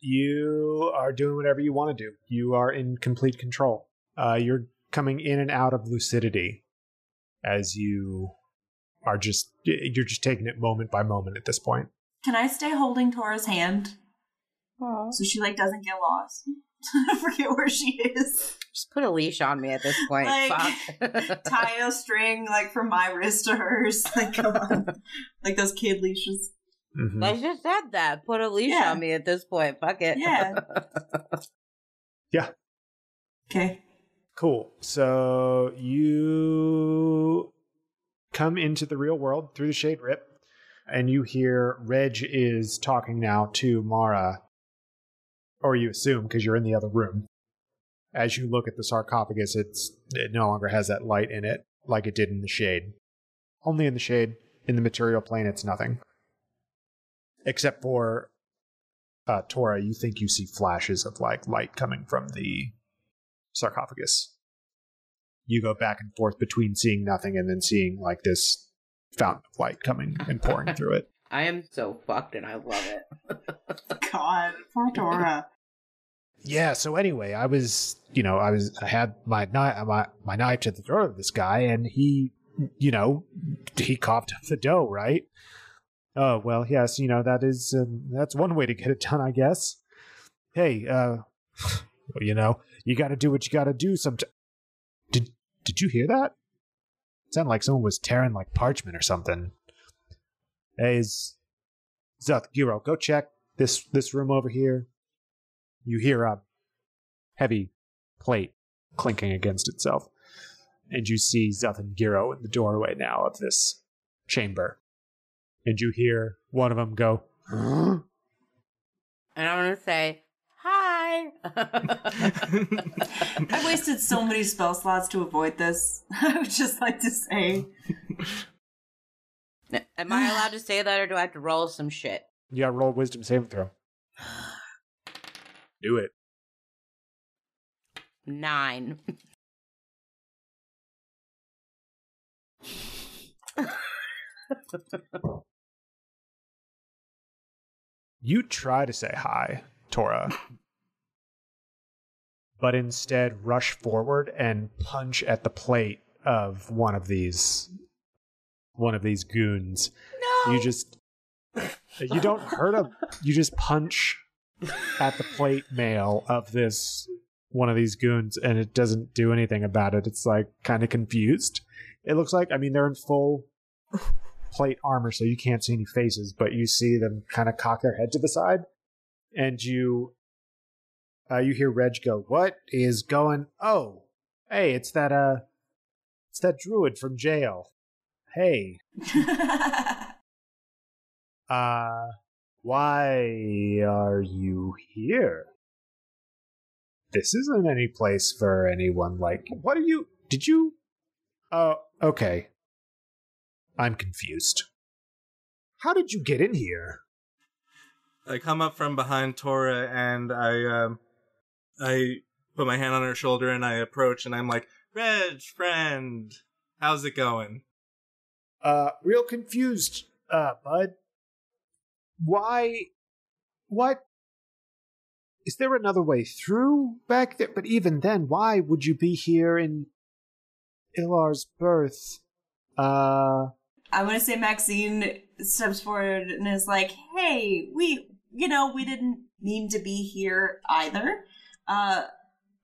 You are doing whatever you want to do. You are in complete control. Uh, you're coming in and out of lucidity as you are just you're just taking it moment by moment at this point. Can I stay holding Tora's hand Aw. so she like doesn't get lost? I forget where she is. Just put a leash on me at this point. Like, Fuck. Tie a string like from my wrist to hers. Like come on, like those kid leashes. Mhm. I just said that. Put a leash Yeah. on me at this point. Fuck it. Yeah. Yeah. Okay. Cool. So you come into the real world through the shade rip, and you hear Reg is talking now to Mara, or you assume because you're in the other room. As you look at the sarcophagus, it's it no longer has that light in it like it did in the shade. Only in the shade. In the material plane, it's nothing. Except for uh, Tora, you think you see flashes of like light coming from the sarcophagus. You go back and forth between seeing nothing and then seeing like this fountain of light coming and pouring through it. I am so fucked and I love it. God, poor Tora. Yeah. So anyway, I was, you know, I was, I had my knife, my my knife to the throat of this guy, and he, you know, he coughed up the dough, right? Oh well, yes, you know that is um, that's one way to get it done, I guess. Hey, uh, you know, you got to do what you got to do. Sometimes. Did did you hear that? It sounded like someone was tearing like parchment or something. Hey, is Zuth Giro, go check this this room over here. You hear a heavy plate clinking against itself, and you see Zuth and Giro in the doorway now of this chamber. And you hear one of them go, "Huh?" And I'm going to say, hi. Hi. I wasted so many spell slots to avoid this. I would just like to say. Am I allowed to say that or do I have to roll some shit? Yeah, roll wisdom saving throw. Do it. Nine. You try to say hi, Tora, but instead rush forward and punch at the plate of one of these one of these goons. No. You just you don't hurt him. You just punch at the plate mail of this one of these goons and it doesn't do anything about it. It's like kind of confused. It looks like I mean they're in full plate armor so you can't see any faces, but you see them kind of cock their head to the side and you uh, you hear Reg go, "What is going? Oh, hey, it's that uh it's that druid from jail. Hey, uh, why are you here? This isn't any place for anyone like. What are you? Did you? Oh, okay. I'm confused. How did you get in here? I come up from behind Tora and I um I put my hand on her shoulder and I approach and I'm like, Reg, friend, how's it going? Uh, real confused, uh, bud. Why? What? Is there another way through back there? But even then, why would you be here in Ilar's birth? Uh, I'm gonna say Maxine steps forward and is like, "Hey, we, you know, we didn't mean to be here either. Uh,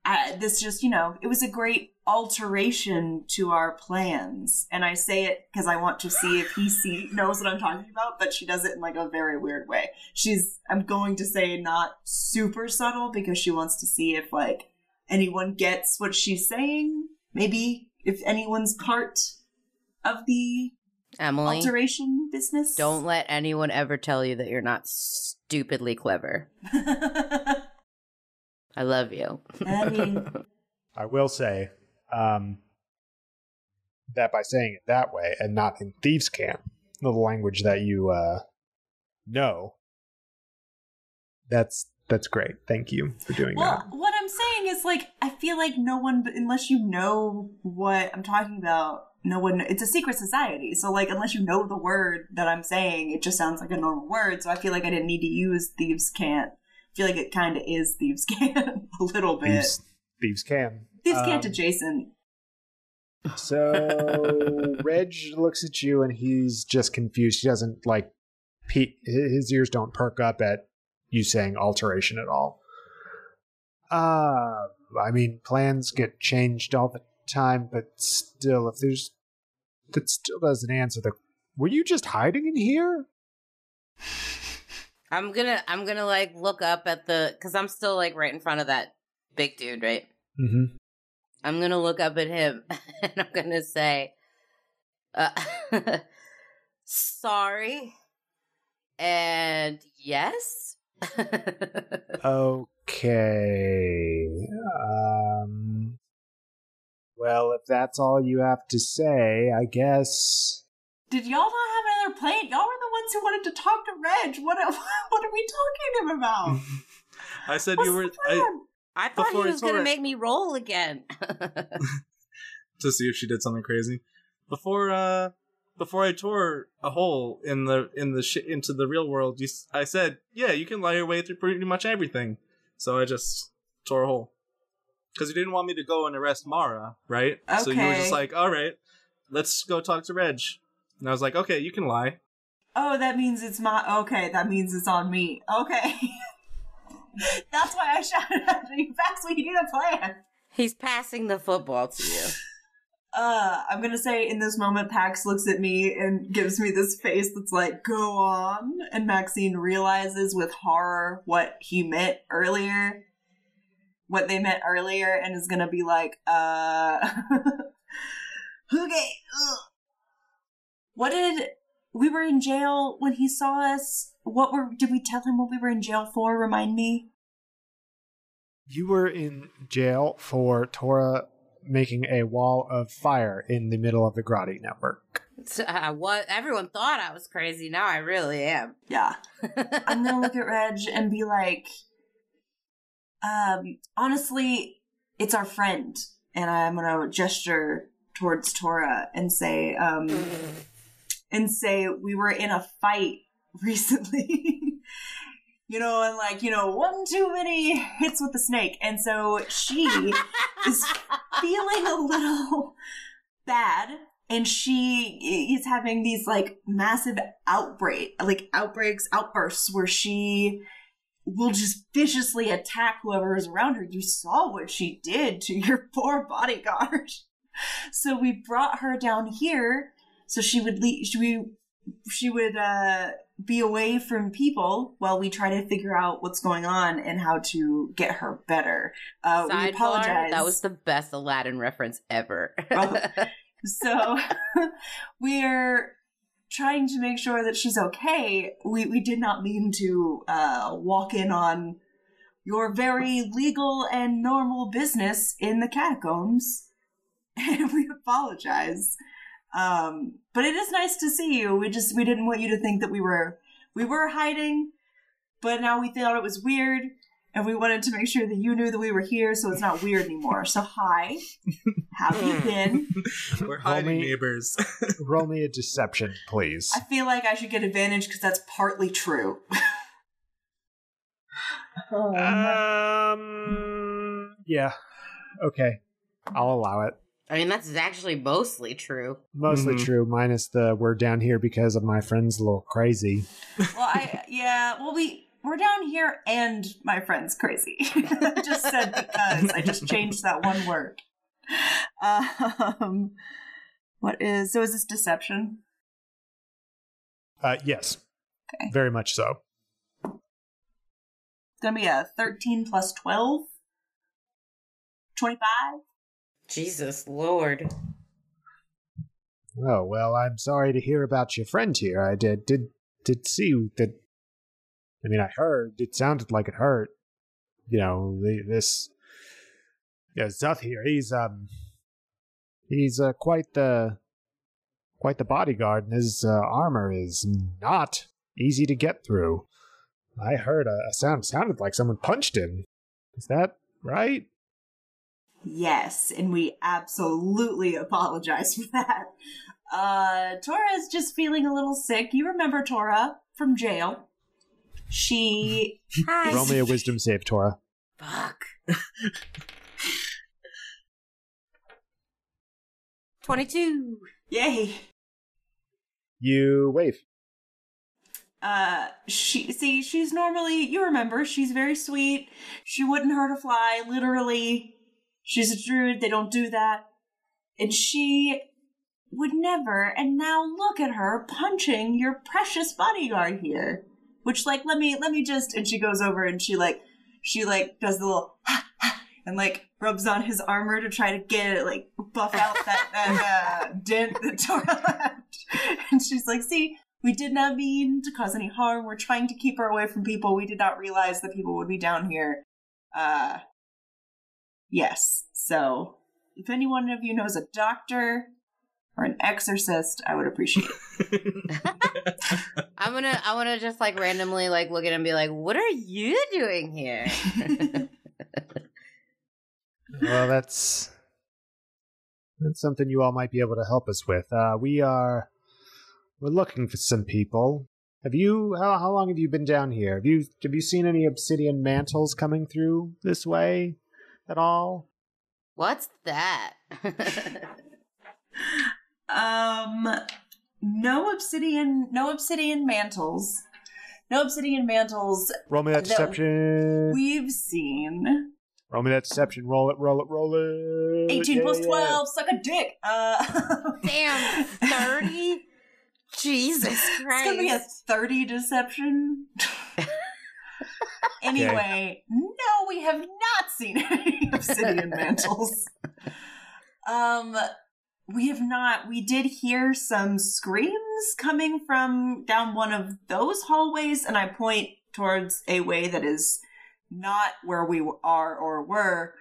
I, this just, you know, it was a great alteration to our plans." And I say it because I want to see if he see knows what I'm talking about, but she does it in like a very weird way. She's, I'm going to say, not super subtle because she wants to see if like anyone gets what she's saying. Maybe if anyone's part of the Emily, alteration business. don't let anyone ever tell you that you're not stupidly clever. I love you. I mean, I will say, um, that by saying it that way and not in thieves' cant, the language that you uh know, that's that's great. Thank you for doing well, that. what I'm saying is like I feel like no one, unless you know what I'm talking about, no one. It's a secret society, so like unless you know the word that I'm saying, it just sounds like a normal word. So I feel like I didn't need to use thieves' cant. I feel like it kind of is thieves can't a little bit. Thieves, thieves can. Thieves can't Um, adjacent. So Reg looks at you and he's just confused. He doesn't like pe- his ears don't perk up at you saying alteration at all. Uh I mean plans get changed all the time, but still if there's that still doesn't answer the Were you just hiding in here? I'm gonna I'm gonna like look up at the because I'm still like right in front of that big dude, right? Mm-hmm. I'm gonna look up at him and I'm gonna say, uh, "Sorry," and yes. Okay. Um well, if that's all you have to say, I guess Did y'all not have another plan? Y'all were the ones who wanted to talk to Reg. What? What are we talking to him about? I said What's you were I. I thought he was gonna make me roll again. to see if she did something crazy. Before uh before I tore a hole in the in the sh- into the real world, you, s- I said, "Yeah, you can lie your way through pretty much everything." So I just tore a hole because you didn't want me to go and arrest Mara, right? Okay. So you were just like, "All right, let's go talk to Reg," and I was like, "Okay, you can lie." Oh, that means it's my. Okay, that means it's on me. Okay. That's why I shouted at you. Pax, we need a plan. He's passing the football to you. Uh, I'm gonna say in this moment, Pax looks at me and gives me this face that's like, go on. And Maxine realizes with horror what he meant earlier, what they meant earlier, and is gonna be like, uh, okay. ugh. What did, we were in jail when he saw us. What were, did we tell him what we were in jail for? Remind me. You were in jail for Tora making a wall of fire in the middle of the Grotti network. Uh, what everyone thought I was crazy. Now I really am. Yeah. I'm gonna look at Reg and be like, um, honestly, it's our friend. And I'm gonna gesture towards Tora and say, um, and say, we were in a fight recently. you know, and like, you know, one too many hits with the snake. And so she is feeling a little bad and she is having these like massive outbreak like outbreaks outbursts where she will just viciously attack whoever is around her you saw what she did to your poor bodyguard so we brought her down here so she would leave she, we, she would uh be away from people while we try to figure out what's going on and how to get her better uh we apologize That was the best Aladdin reference ever. Oh. so we're trying to make sure that she's okay. We we did not mean to uh, walk in on your very legal and normal business in the catacombs, and we apologize. Um, but it is nice to see you. We just we didn't want you to think that we were we were hiding, but now we thought it was weird. And we wanted to make sure that you knew that we were here, so it's not weird anymore. So, hi, how have you been? We're hiding me- neighbors. Roll me a deception, please. I feel like I should get advantage because that's partly true. oh, Um. Yeah. Okay. I'll allow it. I mean, that's actually mostly true. Mostly Mhm. true, minus the we're down here because of my friend's a little crazy. well, I yeah. Well, we we're down here, and my friend's crazy. I just said because I just changed that one word. Um, what is so? Is this deception? Uh, yes. Okay. Very much so. It's gonna be a thirteen plus 12? 25? Jesus Lord. Oh well, I'm sorry to hear about your friend here. I did did did see that. I mean, I heard it sounded like it hurt. You know, this. Yeah, Zuth here. He's um. He's uh, quite the. Quite the bodyguard, and his uh, armor is not easy to get through. I heard a, a sound sounded like someone punched him. Is that right? Yes, and we absolutely apologize for that. Uh, Tora is just feeling a little sick. You remember Tora from jail? She Hi. Roll me a wisdom save, Tora. Fuck. 22. yay. You wave. Uh, she see she's normally you remember she's very sweet. She wouldn't hurt a fly. Literally, she's a druid. They don't do that, and she would never. And now look at her punching your precious bodyguard here. Which like let me let me just and she goes over and she like she like does the little and like rubs on his armor to try to get it like buff out that that uh, dent that Tora left. And she's like, "See, we did not mean to cause any harm. We're trying to keep her away from people. We did not realize that people would be down here." Uh, yes. So, if anyone of you knows a doctor or an exorcist, I would appreciate it. I'm gonna, I wanna just like randomly like look at him and be like, what are you doing here? Well, that's that's something you all might be able to help us with. Uh, we are we're looking for some people. Have you how how long have you been down here? Have you have you seen any obsidian mantles coming through this way at all? What's that? Um, no obsidian, no obsidian mantles, no obsidian mantles. Roll me that No. deception. We've seen roll me that deception. Roll it. Roll it. Roll it. eighteen Yeah, plus yeah. twelve. Suck a dick. Uh, Damn, 30? Jesus Christ. It's gonna be a thirty deception. anyway, no, we have not seen any obsidian mantles. Um, we have not. We did hear some screams coming from down one of those hallways, and I point towards a way that is not where we are or were,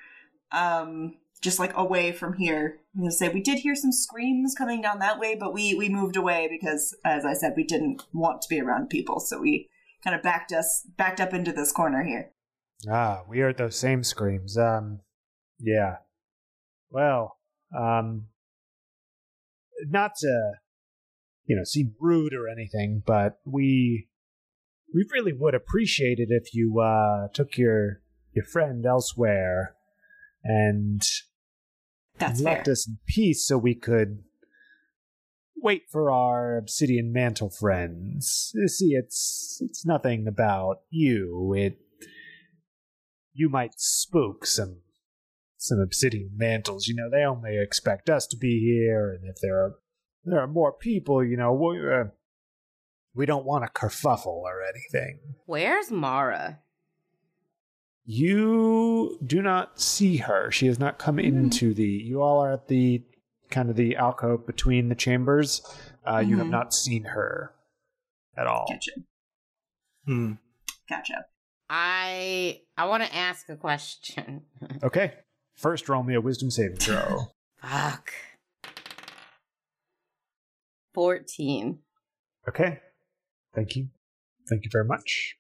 um, just like away from here. I'm gonna say we did hear some screams coming down that way, but we we moved away because, as I said, we didn't want to be around people, so we kind of backed us backed up into this corner here. Ah, we heard those same screams. Um, yeah. Well, um, not to, you know, seem rude or anything, but we, we really would appreciate it if you, uh, took your, your friend elsewhere and That's left fair. us in peace so we could wait for our obsidian mantle friends. See, it's it's nothing about you. It you might spook some some obsidian mantles. You know, they only expect us to be here, and if there are there are more people, you know, we, uh, we don't want a kerfuffle or anything. Where's Mara? You do not see her. She has not come into the. You all are at the kind of the alcove between the chambers. Uh, You have Mhm. not seen her at all. Gotcha. Hmm. Gotcha. I I want to ask a question. Okay. First, roll me a wisdom saving throw. Fuck. Fourteen. okay. Thank you. Thank you very much.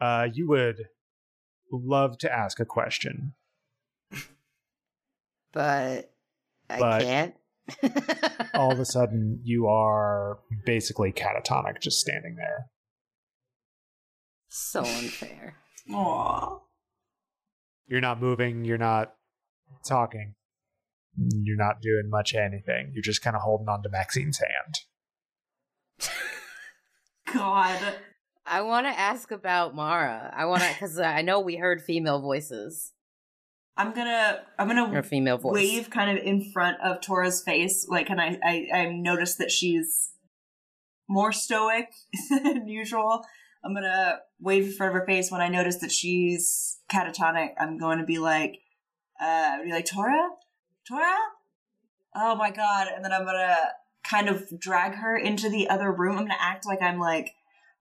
Uh, you would love to ask a question. But I But- can't. All of a sudden, you are basically catatonic, just standing there. so unfair. Aww. You're not moving. You're not talking. You're not doing much anything. You're just kind of holding on to Maxine's hand. God. I want to ask about Mara. I want to because I know we heard female voices I'm gonna I'm gonna female voice. wave kind of in front of Tora's face. Like, and I I, I noticed that she's more stoic than usual. I'm gonna wave in front of her face when I notice that she's catatonic. I'm going to be like, uh, be like Tora, Tora. Oh my god! And then I'm gonna kind of drag her into the other room. I'm gonna act like I'm like,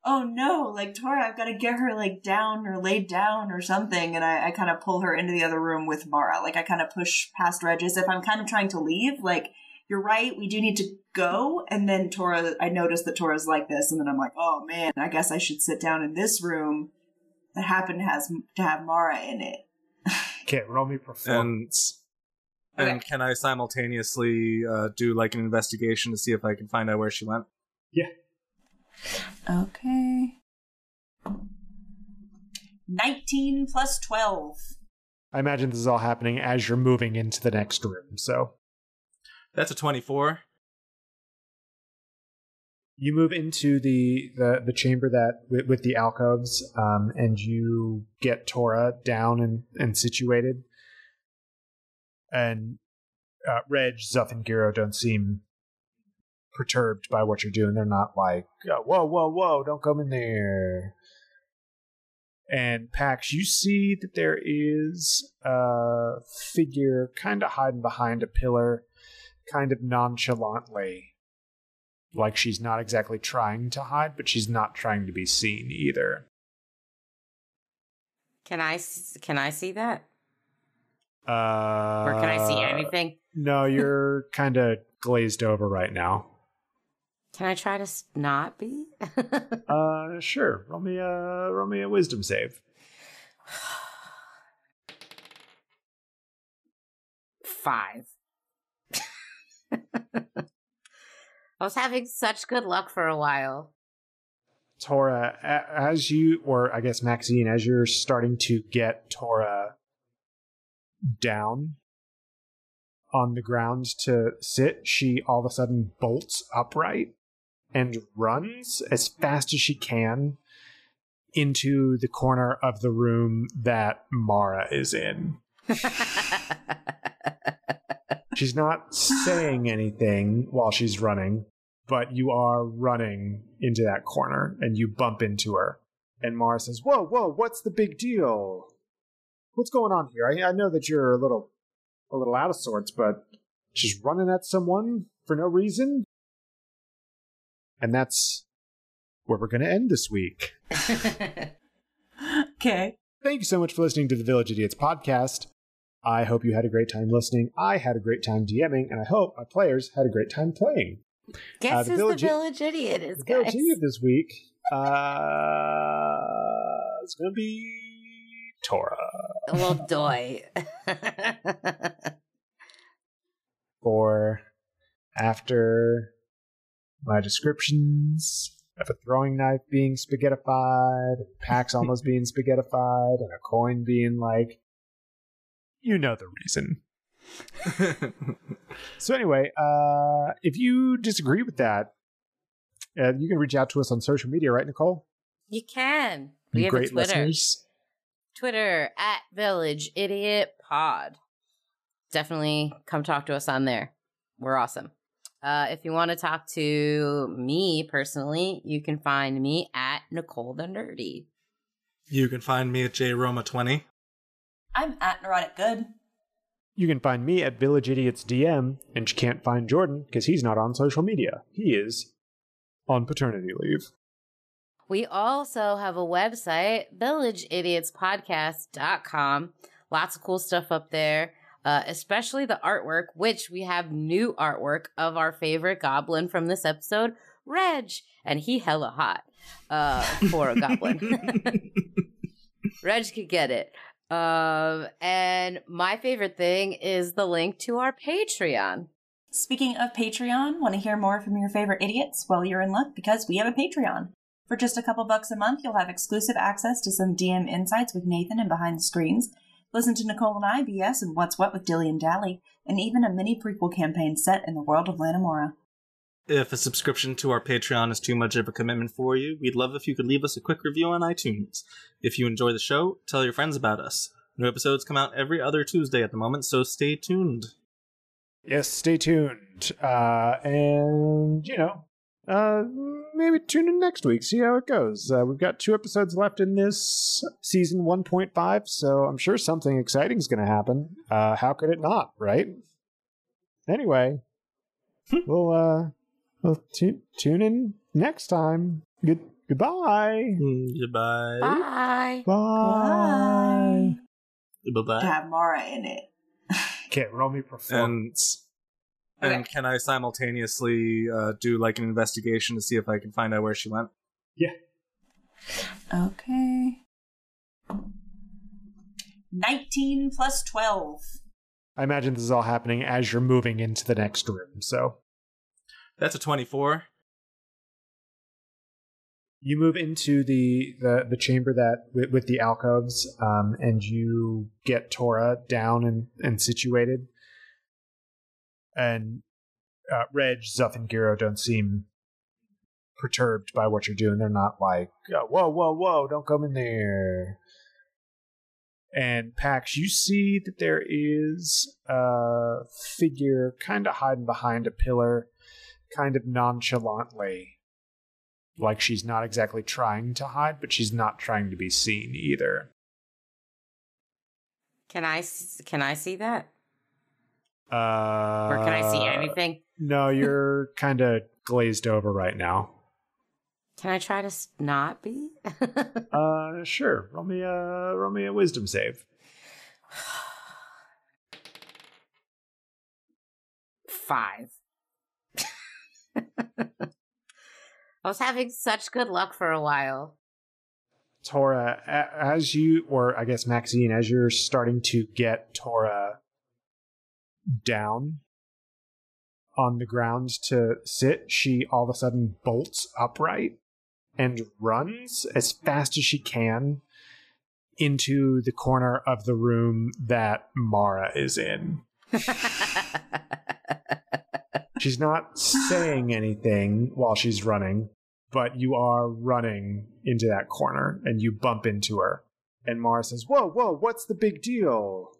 oh no, like Tora, I've got to get her like down or laid down or something. And I, I kind of pull her into the other room with Mara. Like I kind of push past Regis if I'm kind of trying to leave. Like you're right, we do need to go. And then Tora, I noticed that Tora's like this, and then I'm like, oh man, I guess I should sit down in this room that happened has to have Mara in it. Okay, roll me performance. And Okay. can I simultaneously uh, do like an investigation to see if I can find out where she went? Yeah. Okay. 19 plus 12. I imagine this is all happening as you're moving into the next room. So That's a 24. you move into the the, the chamber that with, with the alcoves, um, and you get Tora down and, and situated. And uh, Reg, Zuth, and Giro don't seem perturbed by what you're doing. They're not like, "Whoa, whoa, whoa! Don't come in there." And Pax, you see that there is a figure kind of hiding behind a pillar, kind of nonchalantly like she's not exactly trying to hide, but she's not trying to be seen either. Can I can I see that Uh, or can I see anything? No, you're kind of glazed over right now. Can I try to s- not be? Uh, sure. Roll me a roll me a wisdom save. Five. I was having such good luck for a while. Tora, as you, or I guess Maxine, as you're starting to get Tora down on the ground to sit, she all of a sudden bolts upright and runs as fast as she can into the corner of the room that Mara is in. She's not saying anything while she's running, but you are running into that corner and you bump into her. And Mara says, Whoa, whoa, what's the big deal? What's going on here? I, I know that you're a little a little out of sorts, but she's running at someone for no reason. And that's where we're gonna end this week. Okay. Thank you so much for listening to the Village Idiots podcast. I hope you had a great time listening. I had a great time DMing, and I hope my players had a great time playing. Guess the who's village- the village idiot is, The Village? Idiot this week uh, going to be Tora. Well, doy. For after my descriptions of a throwing knife being spaghettified, Pax almost being spaghettified, and a coin being like, you know the reason. So anyway, uh, if you disagree with that, uh, you can reach out to us on social media, right, Nicole? you can. We You have a great Twitter. listeners. Twitter at Village Idiot Pod. Definitely come talk to us on there. We're awesome. Uh, if you want to talk to me personally, you can find me at Nicole the Nerdy. you can find me at jroma20. I'm at neurotic good. You can find me at Village Idiots DM, and you can't find Jordan because he's not on social media. He is on paternity leave. We also have a website, villageidiotspodcast.com. Lots of cool stuff up there, uh, especially the artwork, which we have new artwork of our favorite goblin from this episode, Reg. And he hella hot uh, for a goblin. Reg could get it. Um, and my favorite thing is the link to our Patreon. Speaking of Patreon, want to hear more from your favorite idiots? Well, you're in luck because we have a Patreon. For just a couple bucks a month, you'll have exclusive access to some DM insights with Nathan and behind the screens. Listen to Nicole and I BS and What's What with Dilly and Dally, and even a mini prequel campaign set in the world of Lanamora. If a subscription to our Patreon is too much of a commitment for you, we'd love if you could leave us a quick review on iTunes. If you enjoy the show, tell your friends about us. New episodes come out every other Tuesday at the moment, so stay tuned. Yes, stay tuned. Uh, and, you know, uh, maybe tune in next week, see how it goes. Uh, we've got two episodes left in this season 1.5, so I'm sure something exciting is going to happen. Uh, how could it not, right? Anyway, we'll, uh, we'll tune in next time. Good goodbye. Goodbye. Bye. Bye. Bye bye. Have Mara in it. Okay, roll me performance. And Okay. can I simultaneously uh, do like an investigation to see if I can find out where she went? Yeah. Okay. 19 plus 12. I imagine this is all happening as you're moving into the next room, so. That's a 24. you move into the the, the chamber that with, with the alcoves um, and you get tora down and, and situated. And uh, reg Zuth and giro don't seem perturbed by what you're doing. They're not like uh, whoa whoa whoa don't come in there. And pax you see that there is a figure kind of hiding behind a pillar kind of nonchalantly like she's not exactly trying to hide, but she's not trying to be seen either. Can I can I see that? Uh, Or can I see anything? No, you're kind of glazed over right now. Can I try to s- not be? Uh, sure. Roll me a roll me a wisdom save. Five. I was having such good luck for a while. Tora, as you, or I guess Maxine, as you're starting to get Tora down on the ground to sit, she all of a sudden bolts upright and runs as fast as she can into the corner of the room that Mara is in. She's not saying anything while she's running, but you are running into that corner and you bump into her. And Mara says, Whoa, whoa, what's the big deal?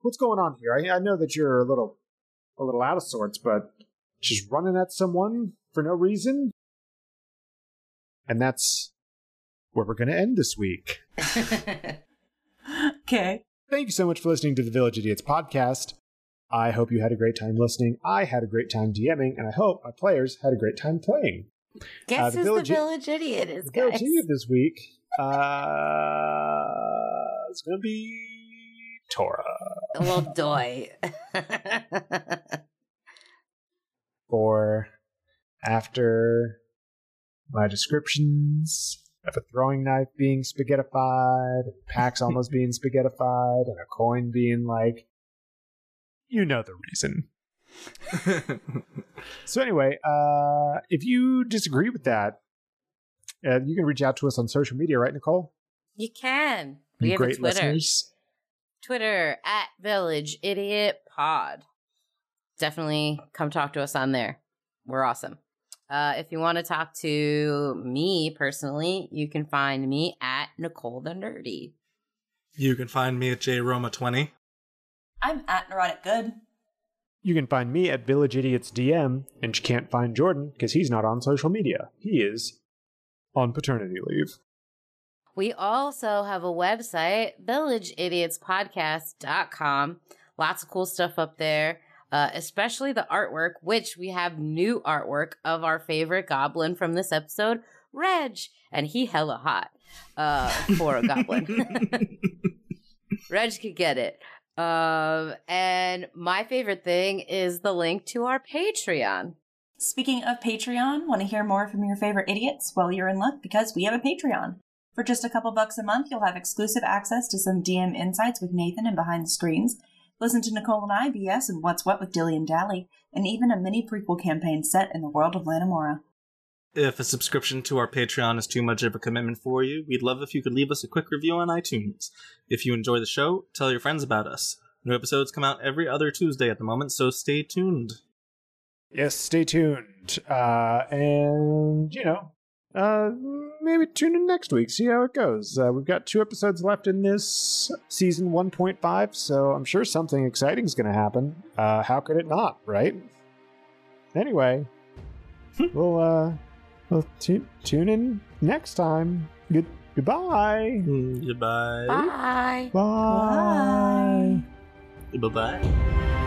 What's going on here? I, I know that you're a little a little out of sorts, but just running at someone for no reason? And that's where we're gonna end this week. Okay. Thank you so much for listening to the Village Idiots podcast. I hope you had a great time listening. I had a great time DMing, and I hope my players had a great time playing. Guess the who's village- the village idiot is, The Village guys? Idiot this week Uh, it's gonna be Tora Well, doy. for after my descriptions of a throwing knife being spaghettified, Pax almost being spaghettified, and a coin being like, you know the reason. So anyway, uh, if you disagree with that, uh, you can reach out to us on social media, right, Nicole? you can. We You have a great Twitter. listeners. Twitter at Village Idiot Pod. Definitely come talk to us on there. We're awesome. Uh, if you want to talk to me personally, you can find me at Nicole the Nerdy. you can find me at jroma20. I'm at neurotic good. You can find me at Village Idiots DM, and you can't find Jordan because he's not on social media. He is on paternity leave. We also have a website, villageidiotspodcast.com. Lots of cool stuff up there, uh, especially the artwork, which we have new artwork of our favorite goblin from this episode, Reg. And he hella hot uh, for a goblin. Reg could get it. Um, and my favorite thing is the link to our Patreon. Speaking of Patreon, want to hear more from your favorite idiots? Well, you're in luck because we have a Patreon. For just a couple bucks a month, you'll have exclusive access to some DM insights with Nathan and behind the screens. Listen to Nicole and I BS and What's What with Dilly and Dally, and even a mini prequel campaign set in the world of Lanamora. If a subscription to our Patreon is too much of a commitment for you, we'd love if you could leave us a quick review on iTunes. If you enjoy the show, tell your friends about us. New episodes come out every other Tuesday at the moment, so stay tuned. Yes, stay tuned. Uh, and, you know, uh, maybe tune in next week, see how it goes. Uh, we've got two episodes left in this season 1.5, so I'm sure something exciting is going to happen. Uh, how could it not, right? Anyway, we'll, uh, we'll tu- tune in next time. Good- goodbye. Hmm, goodbye. Bye. Bye. Bye bye.